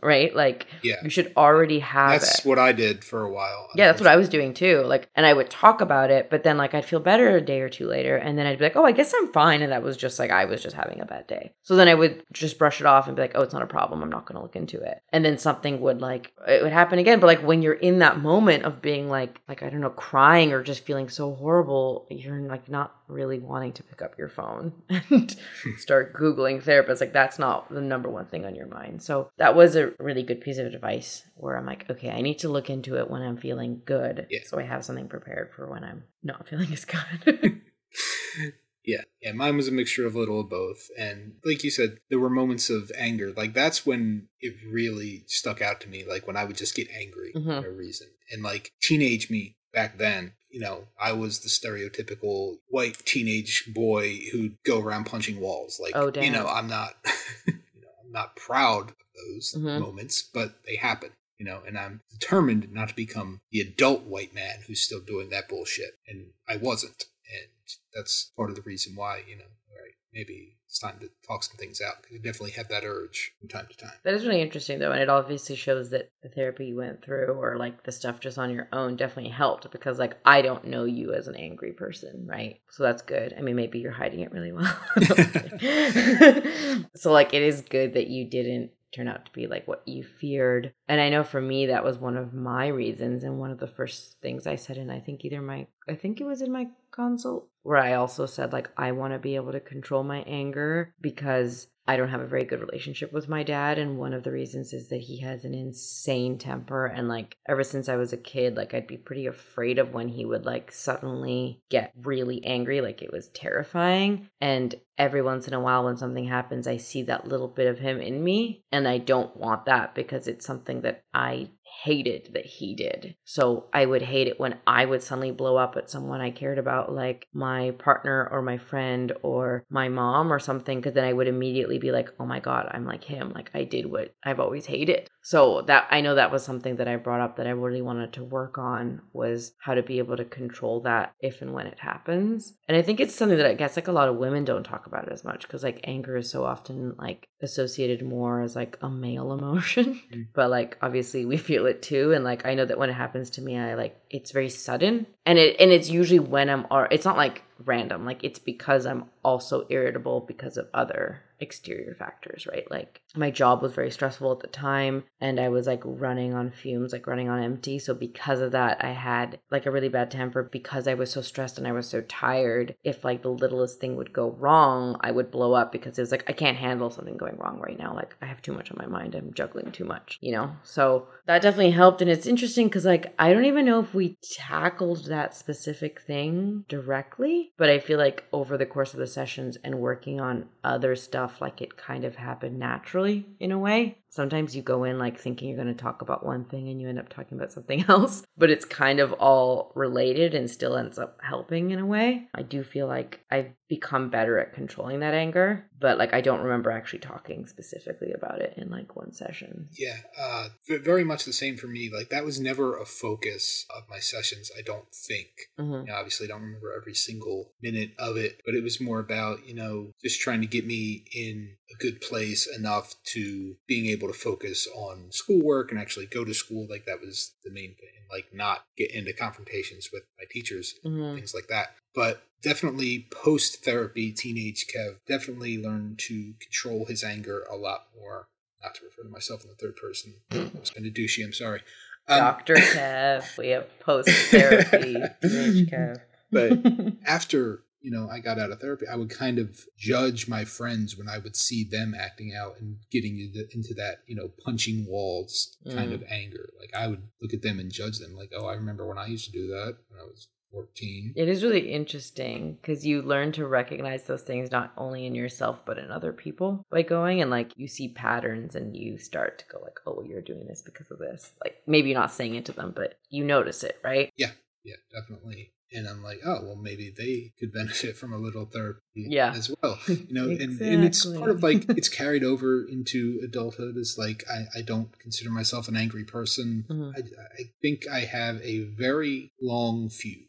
right like Yeah. you should already have That's it what I did for a while. yeah, that's what I was doing too. Like, and I would talk about it, but then like I'd feel better a day or two later, and then I'd be like, oh, I guess I'm fine, and that was just like I was just having a bad day. So then I would just brush it off and be like, oh, it's not a problem. I'm not going to look into it. And then something would like it would happen again. But like when you're in that moment of being like like I don't know, crying or just feeling so horrible, you're like not really wanting to pick up your phone (laughs) and start googling therapists. Like that's not the number one thing on your mind. So that was a really good piece of advice where I'm like, okay, I need to look into it when I'm feeling good, Yeah. so I have something prepared for when I'm not feeling as good. (laughs) (laughs) Yeah, yeah. Mine was a mixture of a little of both, and like you said, there were moments of anger. Like that's when it really stuck out to me. Like when I would just get angry Mhm. for no reason, and like teenage me back then. You know, I was the stereotypical white teenage boy who'd go around punching walls. Like, Oh, you know, I'm not, (laughs) you know, I'm not proud of those Mhm. moments, but they happen. You know, and I'm determined not to become the adult white man who's still doing that bullshit, and I wasn't and that's part of the reason why you know right maybe it's time to talk some things out because you definitely have that urge from time to time That is really interesting though, and it obviously shows that the therapy you went through or like the stuff just on your own definitely helped because like I don't know you as an angry person, right? So that's good. I mean maybe you're hiding it really well. (laughs) so like it is good that you didn't turn out to be like what you feared. And I know for me that was one of my reasons and one of the first things I said and I think either my I think it was in my consult where I also said like I want to be able to control my anger because I don't have a very good relationship with my dad. And one of the reasons is that he has an insane temper. And like ever since I was a kid like I'd be pretty afraid of when he would like suddenly get really angry. Like it was terrifying. And every once in a while when something happens I see that little bit of him in me. And I don't want that because it's something that I hated that he did. So I would hate it when I would suddenly blow up at someone I cared about, like my partner or my friend or my mom or something, because then I would immediately be like, oh my God, I'm like him. Like I did what I've always hated. So that I know that was something that I brought up that I really wanted to work on was how to be able to control that if and when it happens. And I think it's something that I guess like a lot of women don't talk about it as much because like anger is so often like associated more as like a male (laughs) emotion. Mm. but like obviously we feel it too. And like I know that when it happens to me, I like it's very sudden. And it and it's usually when I'm or it's not like random. Like it's because I'm also irritable because of other exterior factors, right? Like my job was very stressful at the time and I was like running on fumes, like running on empty. So because of that, I had like a really bad temper because I was so stressed and I was so tired. If like the littlest thing would go wrong, I would blow up because it was like I can't handle something going wrong right now. Like I have too much on my mind. I'm juggling too much, you know? So that definitely helped and it's interesting cuz like I don't even know if we tackled that specific thing directly, but I feel like over the course of the sessions and working on other stuff like it kind of happened naturally in a way. Sometimes you go in like thinking you're going to talk about one thing and you end up talking about something (laughs) else, but it's kind of all related and still ends up helping in a way. I do feel like I've become better at controlling that anger, but like I don't remember actually talking specifically about it in like one session. yeah uh very much the same for me like that was never a focus of my sessions i don't think Mhm. You know, obviously, I don't remember every single minute of it, but it was more about, you know, just trying to get me in a good place enough to being able to focus on schoolwork and actually go to school. Like, that was the main thing. Like, not get into confrontations with my teachers, Mhm. things like that. But definitely post therapy, teenage Kev definitely learned to control his anger a lot more. Not to refer to myself in the third person. (clears throat) I was kind of douchey. I'm sorry. Um, Dr. Kev, we have (laughs) post therapy. Kev. But after you know i got out of therapy i would kind of judge my friends when i would see them acting out and getting into, into that you know punching walls kind Mm. of anger like i would look at them and judge them like oh i remember when i used to do that when i was 14 It is really interesting because you learn to recognize those things not only in yourself but in other people by going and like you see patterns and you start to go like, oh, you're doing this because of this. Like maybe you're not saying it to them, but you notice it, right? Yeah, yeah definitely and i'm like oh well maybe they could benefit from a little therapy Yeah. as well you know and, and it's part of like (laughs) it's carried over into adulthood is like I, I don't consider myself an angry person Mhm. I, I think i have a very long fuse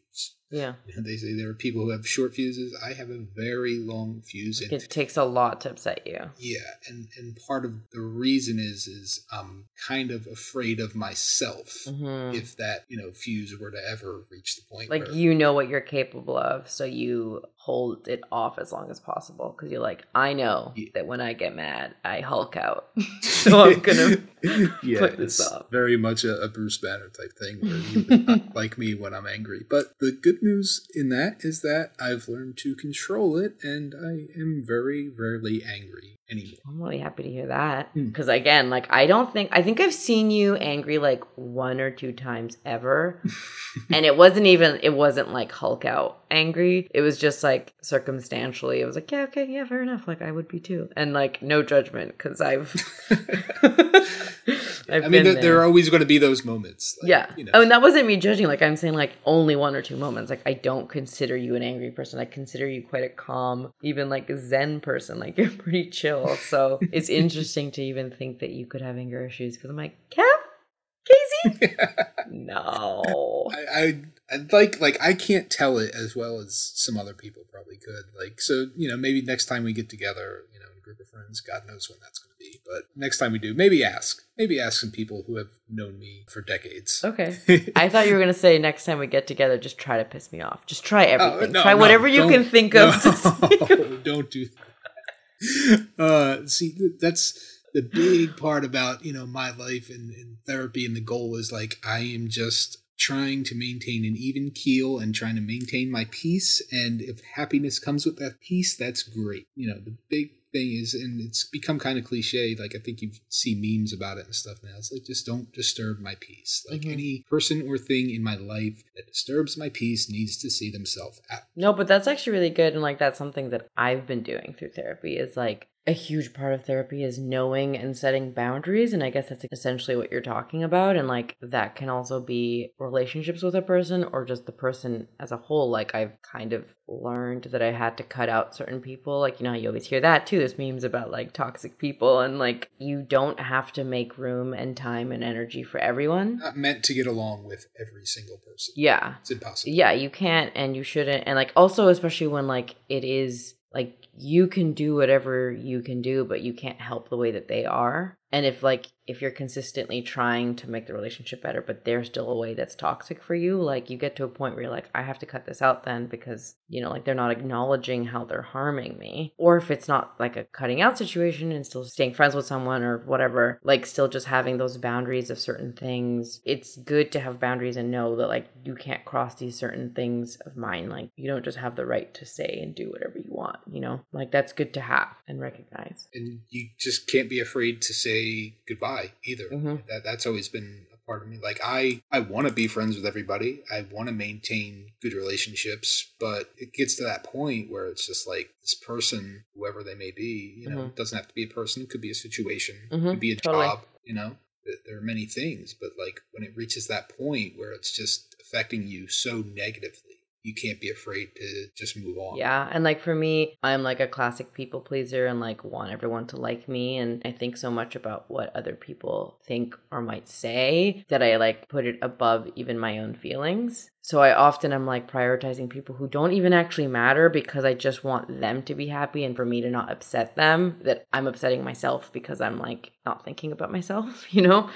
Yeah. Know, (laughs) they say there are people who have short fuses i have a very long fuse and It takes a lot to upset you. yeah and and part of the reason is is i'm kind of afraid of myself Mhm. if that you know fuse were to ever reach the point Like you know what you're capable of, so you hold it off as long as possible because you're like, I know Yeah. that when I get mad, I hulk out. (laughs) (laughs) so I'm gonna (laughs) yeah, put this off. very much a, a Bruce Banner type thing where you not like me when I'm angry. But the good news in that is that I've learned to control it, and I am very rarely angry anymore. I'm really happy to hear that. Mm. Because again, like I don't think I think I've seen you angry like one or two times ever. (laughs) and it wasn't even it wasn't like Hulk out angry. It was just like circumstantially. It was like, yeah, okay, yeah, fair enough. Like I would be too. And like no judgment because I've (laughs) (laughs) I've I mean, there, there are always going to be those moments. like, yeah. you know. Oh, and that wasn't me judging. Like I'm saying, like only one or two moments. Like I don't consider you an angry person. I consider you quite a calm, even like Zen person. Like you're pretty chill. So it's interesting to even think that you could have anger issues. Because I'm like, Kev, Casey, (laughs) no. I, I I'd like like I can't tell it as well as some other people probably could. Like so, you know, maybe next time we get together, you know, in a group of friends, God knows when that's going to be. But next time we do, maybe ask, maybe ask some people who have known me for decades. Okay. (laughs) I thought you were gonna say next time we get together, just try to piss me off. Just try Oh, everything. no, try no, whatever you can think of. to No, (laughs) don't do that. (laughs) Uh, see, that's the big part about you know my life and, and therapy, and the goal is like I am just trying to maintain an even keel and trying to maintain my peace. And if happiness comes with that peace, that's great. You know, the big thing is, and it's become kind of cliche. Like I think you see memes about it and stuff now. It's like just don't disturb my peace. Like Mhm. any person or thing in my life that disturbs my peace needs to see themselves out. No, but that's actually really good. And like, that's something that I've been doing through therapy is like a huge part of therapy is knowing and setting boundaries. And I guess that's essentially what you're talking about. And like, that can also be relationships with a person or just the person as a whole. Like, I've kind of learned that I had to cut out certain people. Like, you know, how you always hear that too. There's memes about like toxic people. And like, you don't have to make room and time and energy for everyone. Not meant to get along with every single person. Yeah. It's impossible. yeah you can't and you shouldn't and like also especially when like it is like you can do whatever you can do but you can't help the way that they are and if like if you're consistently trying to make the relationship better but they're still a way that's toxic for you like you get to a point where you're like i have to cut this out then because you know like they're not acknowledging how they're harming me. Or if it's not like a cutting out situation and still staying friends with someone or whatever like still just having those boundaries of certain things it's good to have boundaries and know that like you can't cross these certain things of mine. Like you don't just have the right to say and do whatever you want you know? Like that's good to have and recognize. And you just can't be afraid to say goodbye either. Mhm. That that's always been a part of me. Like I I want to be friends with everybody. I want to maintain good relationships, but it gets to that point where it's just like this person, whoever they may be, you know, Mhm. it doesn't have to be a person, it could be a situation, it Mhm, could be a totally. job, you know. There are many things, but like when it reaches that point where it's just affecting you so negatively, you can't be afraid to just move on. Yeah, and like for me, I'm like a classic people pleaser and like want everyone to like me and I think so much about what other people think or might say that I like put it above even my own feelings. So I often am like prioritizing people who don't even actually matter because I just want them to be happy and for me to not upset them that I'm upsetting myself because I'm like not thinking about myself, (laughs) you know?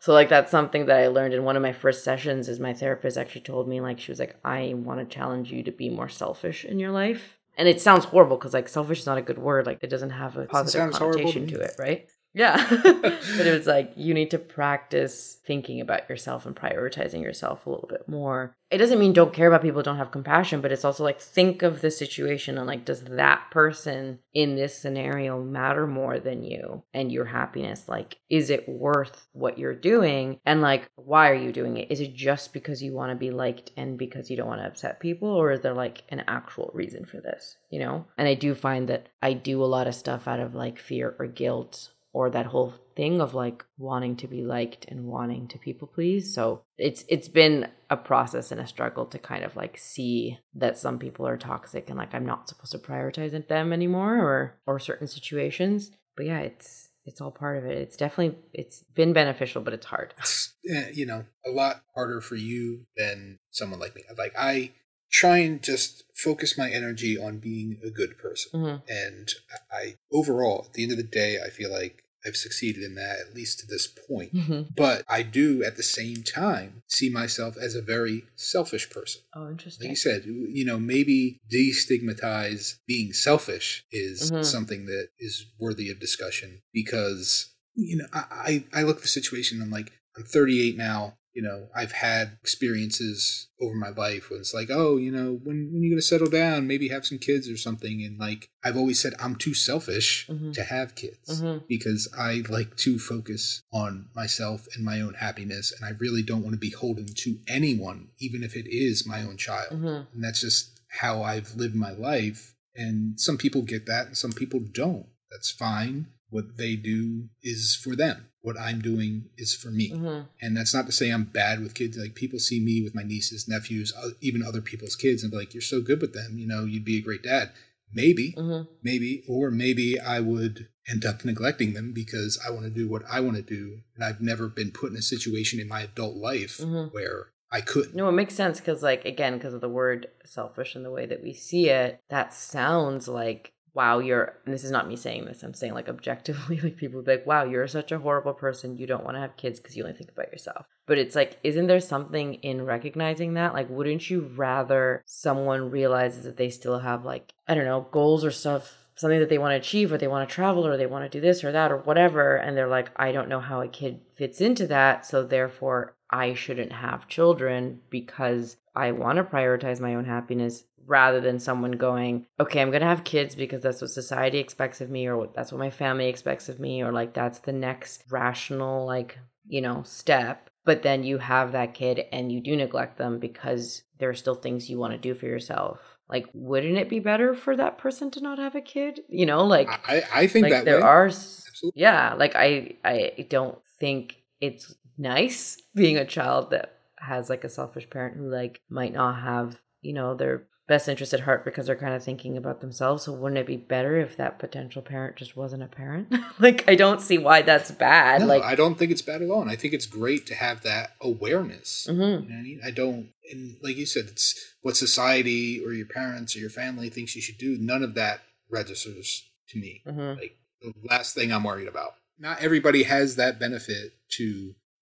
So like that's something that I learned in one of my first sessions is my therapist actually told me like she was like I want to challenge you to be more selfish in your life. And it sounds horrible cuz like selfish is not a good word like it doesn't have a positive horrible to connotation to it, right? Yeah. (laughs) but it was like you need to practice thinking about yourself and prioritizing yourself a little bit more. It doesn't mean don't care about people, don't have compassion, but it's also like think of the situation and like does that person in this scenario matter more than you and your happiness? Like is it worth what you're doing? And like why are you doing it? Is it just because you want to be liked and because you don't want to upset people or is there like an actual reason for this, you know? And I do find that I do a lot of stuff out of like fear or guilt or that whole thing of like wanting to be liked and wanting to people please. So it's it's been a process and a struggle to kind of like see that some people are toxic and like i'm not supposed to prioritize them anymore or or certain situations. But yeah it's it's all part of it. It's definitely it's been beneficial but it's hard. (laughs) Eh, you know a lot harder for you than someone like me. Like i try and just focus my energy on being a good person Mhm. and i overall at the end of the day i feel like i've succeeded in that at least to this point but i do at the same time see myself as a very selfish person oh interesting. like you said you know maybe destigmatize being selfish is Mhm. something that is worthy of discussion because you know, I, I I look at the situation. I'm like, I'm 38 now. You know, I've had experiences over my life when it's like, oh, you know, when when you gonna settle down, maybe have some kids or something. And like, I've always said, I'm too selfish Mhm. to have kids Mhm. because I like to focus on myself and my own happiness, and I really don't want to be beholden to anyone, even if it is my own child. Mhm. And that's just how I've lived my life. And some people get that, and some people don't. That's fine. What they do is for them. What I'm doing is for me. Mhm. And that's not to say I'm bad with kids. Like people see me with my nieces, nephews, even other people's kids, and be like, "You're so good with them. You know, you'd be a great dad." Maybe, Mhm. maybe, or maybe I would end up neglecting them because I want to do what I want to do, and I've never been put in a situation in my adult life Mhm. where I couldn't. No, it makes sense because, like, again, because of the word selfish and the way that we see it, that sounds like, wow, you're, and this is not me saying this, I'm saying, like, objectively, (laughs) like, people be like, wow, you're such a horrible person. You don't want to have kids because you only think about yourself. But it's like, isn't there something in recognizing that? Like, wouldn't you rather someone realizes that they still have, like, I don't know, goals or stuff? Something that they want to achieve, or they want to travel, or they want to do this or that, or whatever. And they're like, I don't know how a kid fits into that. So therefore, I shouldn't have children because I want to prioritize my own happiness rather than someone going, okay, I'm going to have kids because that's what society expects of me or that's what my family expects of me or like that's the next rational like, you know, step. But then you have that kid and you do neglect them because there are still things you want to do for yourself. Like, wouldn't it be better for that person to not have a kid? You know, like I, I think like that there way. are Absolutely. yeah like i i don't think it's nice (laughs) being a child that has like a selfish parent who like might not have you know their best interest at heart because they're kind of thinking about themselves so wouldn't it be better if that potential parent just wasn't a parent (laughs) like i don't see why that's bad No, like I don't think it's bad at all. And I think it's great to have that awareness. Mhm. You know I mean? I don't, and like you said, it's what society or your parents or your family thinks you should do. None of that registers to me. Mhm. Like the last thing I'm worried about. Not everybody has that benefit to,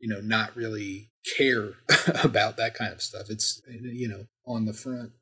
you know, not really care (laughs) about that kind of stuff. It's, you know, on the front,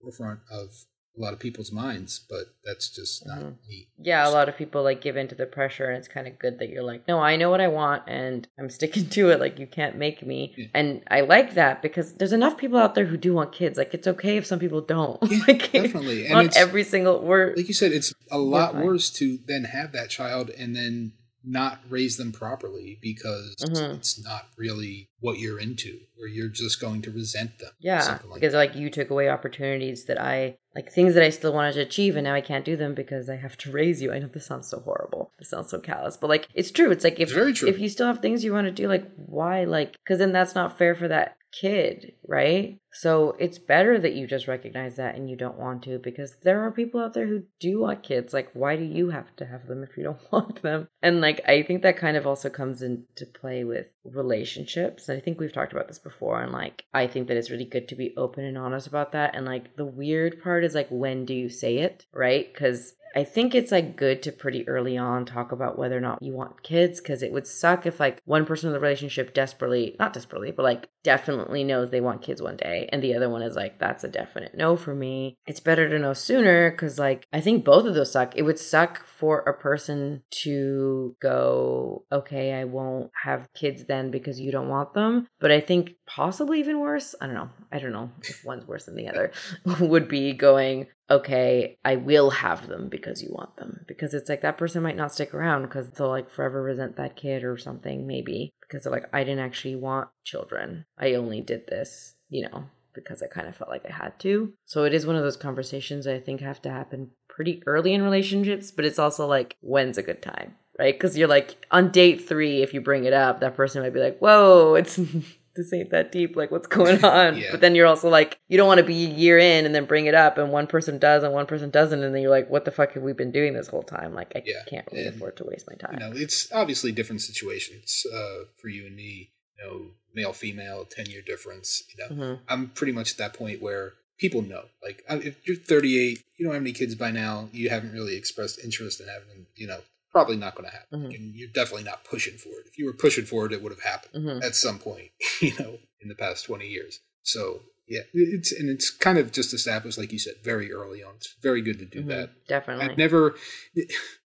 forefront of a lot of people's minds, but that's just not Mhm. me. yeah a lot of people like give into the pressure and it's kind of good that you're like no i know what i want and i'm sticking (laughs) to it like you can't make me Yeah. and i like that because there's enough people out there who do want kids like it's okay if some people don't (laughs) Yeah, like definitely. And it's- every single we're like you said, it's a lot worse to then have that child and then not raise them properly because Mhm. it's not really what you're into, or you're just going to resent them. yeah like because that. like you took away opportunities that i like things that i still wanted to achieve and now i can't do them because i have to (laughs) raise you i know this sounds so horrible this sounds so callous but like it's true it's like if It's very true. if you still have things you want to do like why like because then that's not fair for that kid right? So it's better that you just recognize that and you don't want to because there are people out there who do want kids. Like why do you have to have them if you don't (laughs) want them? And like i think that kind of also comes into play with relationships. I think we've talked about this before and like i think that it's really good to be open and honest about that. And like the weird part is like when do you say it right? Because I think it's like good to pretty early on talk about whether or not you want kids because it would suck if like one person in the relationship desperately, not desperately, but like definitely knows they want kids one day and the other one is like, that's a definite no for me. It's better to know sooner because like I think both of those suck. It would suck for a person to go, okay, I won't have kids then because you don't want them. But I think possibly even worse, I don't know. I don't know if one's worse than the other, (laughs) would be going, okay, I will have them because you want them. Because it's like that person might not stick around because they'll like forever resent that kid or something, maybe. Because they're like, I didn't actually want children. I only did this, you know, because I kind of felt like I had to. So it is one of those conversations I think have to happen pretty early in relationships, but it's also like, when's a good time? Right? Because you're like, on date three, if you bring it up, that person might be like, whoa, it's. This ain't that deep. Like, what's going (laughs) on? Yeah. But then you're also like, you don't want to be a year in and then bring it up, and one person does and one person doesn't, and then you're like, what the fuck have we been doing this whole time? Like, I Yeah. can't really And, afford to waste my time. You know, it's obviously different situations uh, for you and me. You know, male, female, ten year difference. You know, Mhm. I'm pretty much at that point where people know. Like, if you're 38, you don't have any kids by now. You haven't really expressed interest in having. You know, probably not going to happen. Mhm. And you're definitely not pushing for it. If you were pushing for it, it would have happened Mhm. at some point. (laughs) You know, in the past 20 years. So yeah, it's and it's kind of just established, like you said, very early on. It's very good to do Mhm. that. Definitely. I've never, (sighs)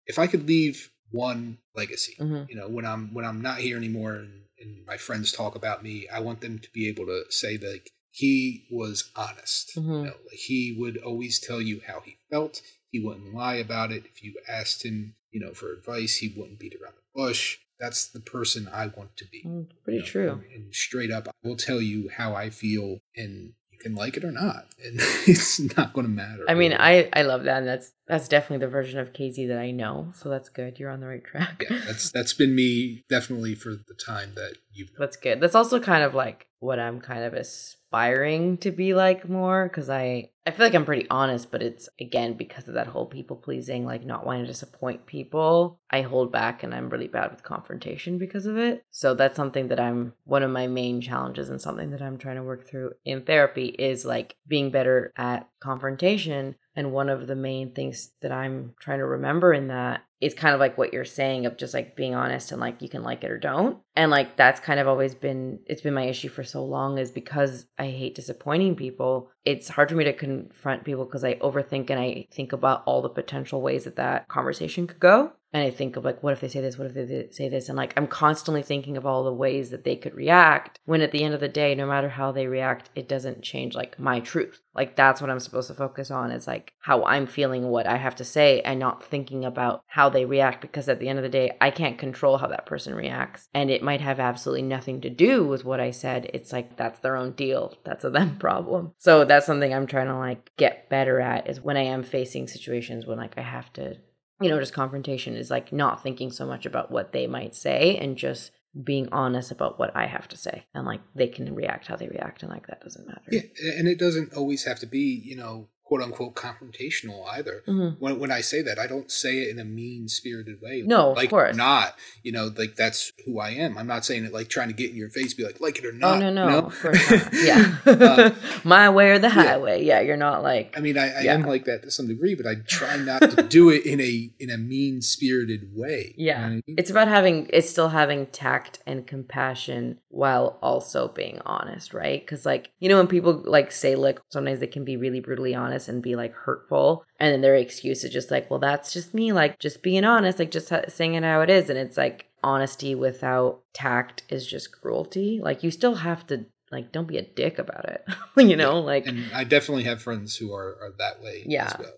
if I could leave one legacy. Mhm. You know, when I'm when I'm not here anymore and, and my friends talk about me, I want them to be able to say that like, he was honest. Mhm. You know, like he would always tell you how he felt. He wouldn't lie about it. If you asked him, you know, for advice, he wouldn't beat around the bush. That's the person I want to be. Mm, Pretty you know, true. And, and straight up, I will tell you how I feel, and you can like it or not, and (laughs) it's not going to matter. I mean, really. I I love that, and that's that's definitely the version of Casey that I know. So that's good. You're on the right track. yeah, (laughs) that's that's been me definitely for the time that you've. That's good. That's also kind of like what I'm kind of aspiring to be like more because I I feel like I'm pretty honest, but it's again because of that whole people pleasing, like not wanting to disappoint people. I hold back and I'm really bad with confrontation because of it. So that's something that I'm one of my main challenges and something that I'm trying to work through in therapy is like being better at confrontation. And one of the main things that I'm trying to remember in that is kind of like what you're saying of just like being honest and like you can like it or don't. And like that's kind of always been it's been my issue for so long is because I hate disappointing people. It's hard for me to confront people because I overthink and I think about all the potential ways that that conversation could go. And I think of like, what if they say this? What if they say this? And like, I'm constantly thinking of all the ways that they could react. When at the end of the day, no matter how they react, it doesn't change like my truth. Like, that's what I'm supposed to focus on is like how I'm feeling, what I have to say, and not thinking about how they react. Because at the end of the day, I can't control how that person reacts. And it might have absolutely nothing to do with what I said. It's like, that's their own deal. That's a them (laughs) problem. So that's something I'm trying to like get better at is when I am facing situations when like I have to you know, just confrontation is like not thinking so much about what they might say and just being honest about what I have to say. And like they can react how they react and like that doesn't matter. Yeah, and it doesn't always have to be, you know, quote unquote confrontational either. Mhm. When when I say that, I don't say it in a mean spirited way. No, of like course. not. You know, like that's who I am. I'm not saying it like trying to get in your face, be like, like it or Oh not. no, no, you know? of course not. (laughs) Yeah. Uh, (laughs) My way or the highway. Yeah, you're not like I mean, I, I Yeah. am like that to some degree, but I try not to (laughs) do it in a in a mean spirited way. You know Yeah. I mean? It's about having it's still having tact and compassion while also being honest, right? Cuz like, you know when people like say like sometimes they can be really brutally honest and be like hurtful and then their excuse is just like, "Well, that's just me, like just being honest, like just ha- saying it how it is." And it's like honesty without tact is just cruelty. Like you still have to like don't be a dick about it. (laughs) you know, like and I definitely have friends who are, are that way Yeah. as well.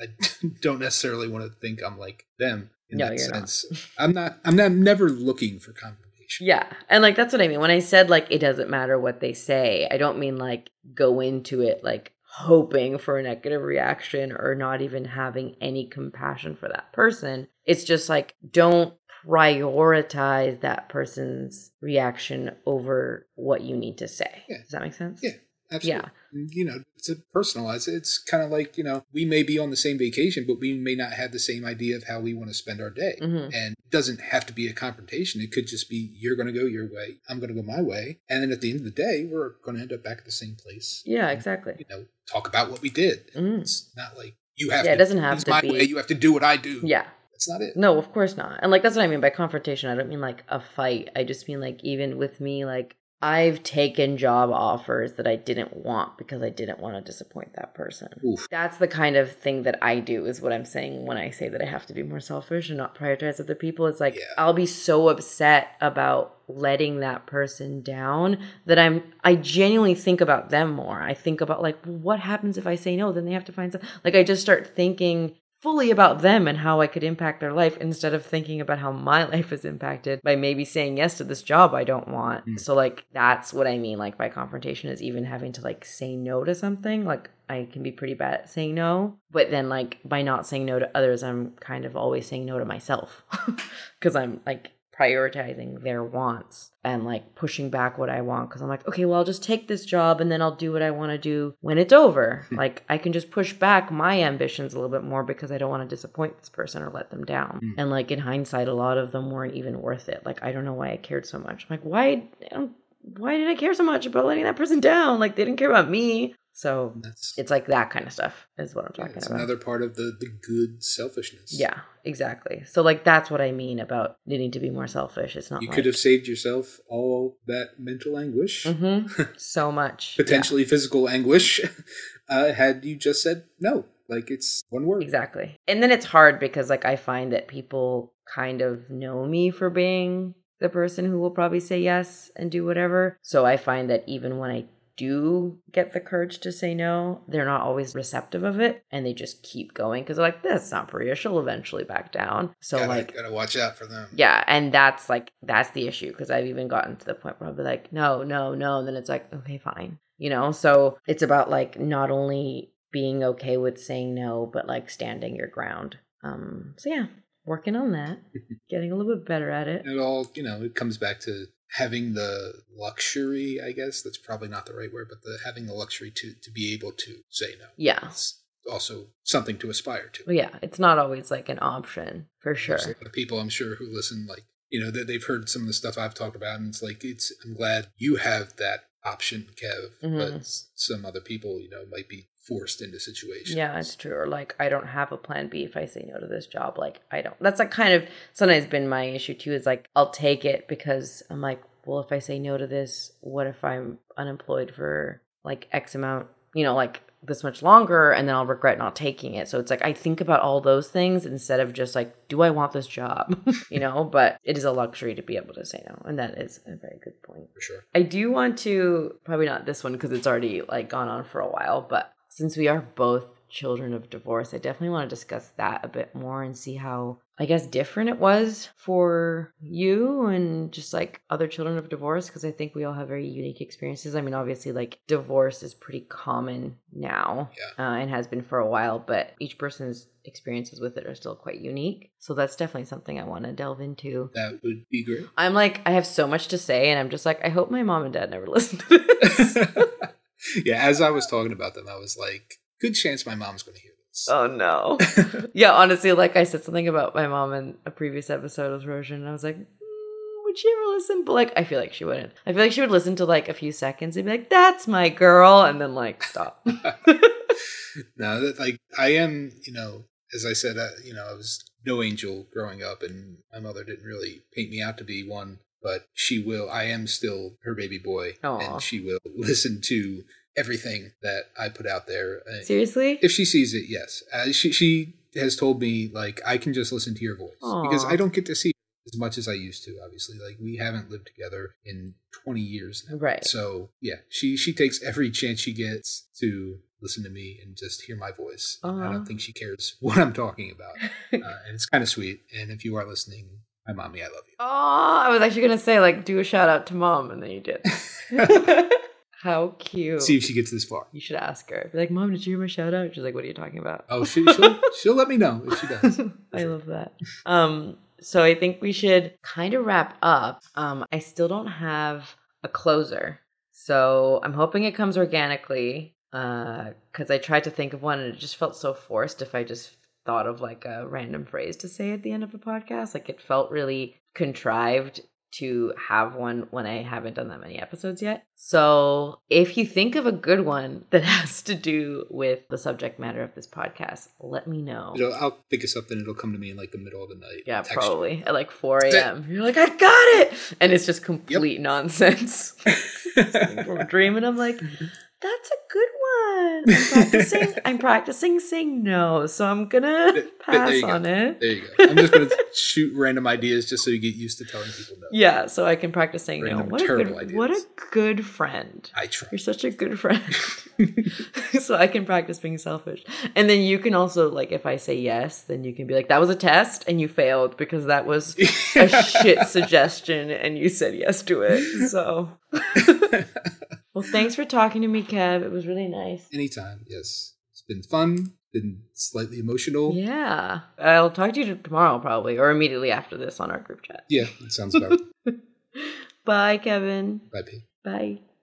I, I (laughs) don't necessarily want to think I'm like them in No, that not. sense. I'm not. I'm not. I'm never looking for Yeah. And like that's what I mean. When I said like it doesn't matter what they say, I don't mean like go into it like hoping for a negative reaction or not even having any compassion for that person. It's just like don't prioritize that person's reaction over what you need to say. Yeah. Does that make sense? Yeah. Absolutely. Yeah. You know, to personalize it, it's kind of like, you know, we may be on the same vacation, but we may not have the same idea of how we want to spend our day. Mhm. And it doesn't have to be a confrontation. It could just be you're going to go your way, I'm going to go my way. And then at the end of the day, we're going to end up back at the same place. Yeah, exactly. You know, talk about what we did. Mm. It's not like you have Yeah, to. it doesn't have to my be- way. You have to do what I do. Yeah. That's not it. No, of course not. And like that's what I mean by confrontation. I don't mean like a fight. I just mean like even with me, like I've taken job offers that I didn't want because I didn't want to disappoint that person. Oof. That's the kind of thing that I do, is what I'm saying when I say that I have to be more selfish and not prioritize other people. It's like Yeah. I'll be so upset about letting that person down that I'm I genuinely think about them more. I think about like what happens if I say no, then they have to find something. like I just start thinking fully about them and how I could impact their life instead of thinking about how my (laughs) life is impacted by maybe saying yes to this job I don't want. Mm. So like that's what I mean like by confrontation is even having to like say no to something. Like I can be pretty bad at saying no, but then like by not saying no to others I'm kind of always saying no to myself (laughs) cuz I'm like prioritizing their wants and like pushing back what I want because I'm like, okay, well, I'll just take this job and then I'll do what I want to do when it's over. like, I can just push back my ambitions a little bit more because I don't want to disappoint this person or let them down. Mm. And like, in hindsight, a lot of them weren't even worth it. Like, I don't know why I cared so much. I'm like, why? I don't- Why did I care so much about letting that person down? Like, they didn't care about me. So That's it's like that kind of stuff is what I'm yeah, talking it's about. another part of the, the good selfishness. yeah, exactly. So like that's what I mean about needing to be more selfish. It's not You like, could have saved yourself all that mental anguish, Mhm. (laughs) so much. Yeah. potentially physical anguish, (laughs) uh, had you just said no. like it's one word. Exactly. And then it's hard because like I find that people kind of know me for being the person who will probably say yes and do whatever. So I find that even when I do get the courage to say no, they're not always receptive of it and they just keep going because they're like, that's not Pariya. She'll eventually back down. So gotta, like gotta watch out for them. yeah, and that's like that's the issue because I've even gotten to the point where I'll be like, no, no, no, and then it's like, okay, fine, you know. So it's about like not only being okay with saying no, but like standing your ground. Um, so yeah, working on that, (laughs) getting a little bit better at it. It all, you know, it comes back to having the luxury, I guess. That's probably not the right word, but the having the luxury to to be able to say no. Yeah, It's also something to aspire to. yeah, it's not always like an option for sure. There's a lot of people I'm sure who listen, like you know, that they've heard some of the stuff I've talked about, and it's like it's. I'm glad you have that option, Kev, but Mhm. s- some other people, you know, might be forced into situations. Yeah, it's true. Or like, I don't have a plan B if I say no to this job. Like, I don't. That's like kind of sometimes been my issue too. Is like, I'll take it because I'm like, well, if I say no to this, what if I'm unemployed for like X amount, you know, like this much longer, and then I'll regret not taking it. So it's like I think about all those things instead of just like, do I want this job, (laughs) you know? But it is a luxury to be able to say no, and that is a very good point. for sure. I do want to probably not this one because it's already like gone on for a while, but since we are both children of divorce, I definitely want to discuss that a bit more and see how I guess different it was for you and just like other children of divorce because I think we all have very unique experiences. I mean, obviously like divorce is pretty common now Yeah. uh, and has been for a while, but each person's experiences with it are still quite unique. So that's definitely something I want to delve into. That would be great. I'm like, I have so much to say, and I'm just like, I hope my mom and dad never listen to this. (laughs) yeah, as I was talking about them, I was like, good chance my mom's going to hear. Oh no. (laughs) yeah, honestly, like I said something about my mom in a previous episode of Roshan, and I was like, mm, would she ever listen? But like, I feel like she wouldn't. I feel like she would listen to like a few seconds and be like, that's my girl, and then like stop. (laughs) (laughs) no, that like I am, you know, as I said, uh, you know, I was no angel growing up, and my mother didn't really paint me out to be one. But she will. I am still her baby boy, Aw. and she will listen to everything that I put out there. Uh, Seriously? if she sees it, yes. Uh, she she has told me like I can just listen to your voice because I don't get to see as much as I used to. Obviously, like we haven't lived together in twenty years now. Right. So yeah, she she takes every chance she gets to listen to me and just hear my voice. I don't think she cares (laughs) what I'm talking about, (laughs) uh, and it's kind of sweet. And if you are listening, hi mommy, I love you. Oh, I was actually gonna say like do a shout out to mom, and then you did. (laughs) How cute. See if she gets this far. you should ask her. Be like, mom, did you hear my shout out? She's like, what are you talking about? Oh, she, she'll (laughs) she'll let me know if she does. (laughs) I love that. Um, so I think we should kind of wrap up. Um, I still don't have a closer, so I'm hoping it comes organically. Uh, because I tried to think of one and it just felt so forced. If I just thought of like a random phrase to say at the end of a podcast, like it felt really contrived to have one when I haven't done that many episodes yet. So, if you think of a good one that (laughs) has to do with the subject matter of this podcast, let me know. It'll, I'll think of something. It'll come to me in like the middle of the night. Yeah, Text you. probably at like 4 a.m. You're like, I got it. And it's just complete nonsense. (laughs) I'm dreaming. I'm like, (laughs) that's a good one. I'm practicing, (laughs) I'm practicing saying no. So I'm going to There pass you go. on it. There you go. I'm just gonna shoot random ideas just so you get used to telling people no. Yeah, so I can practice saying no. Random What a, good, ideas. what a good friend. I try. You're such a good friend. (laughs) (laughs) so I can practice being selfish. And then you can also, like, if I say yes, then you can be like, that was a test and you failed because that was a shit suggestion and you said yes to it. So, (laughs) well, thanks for talking to me, Kev. It was really nice. Anytime. Yes. It's been fun. Been slightly emotional. Yeah. I'll talk to you tomorrow, probably, or immediately after this on our group chat. Yeah, it sounds about. (laughs) Bye, Kevin. Bye, P. Bye.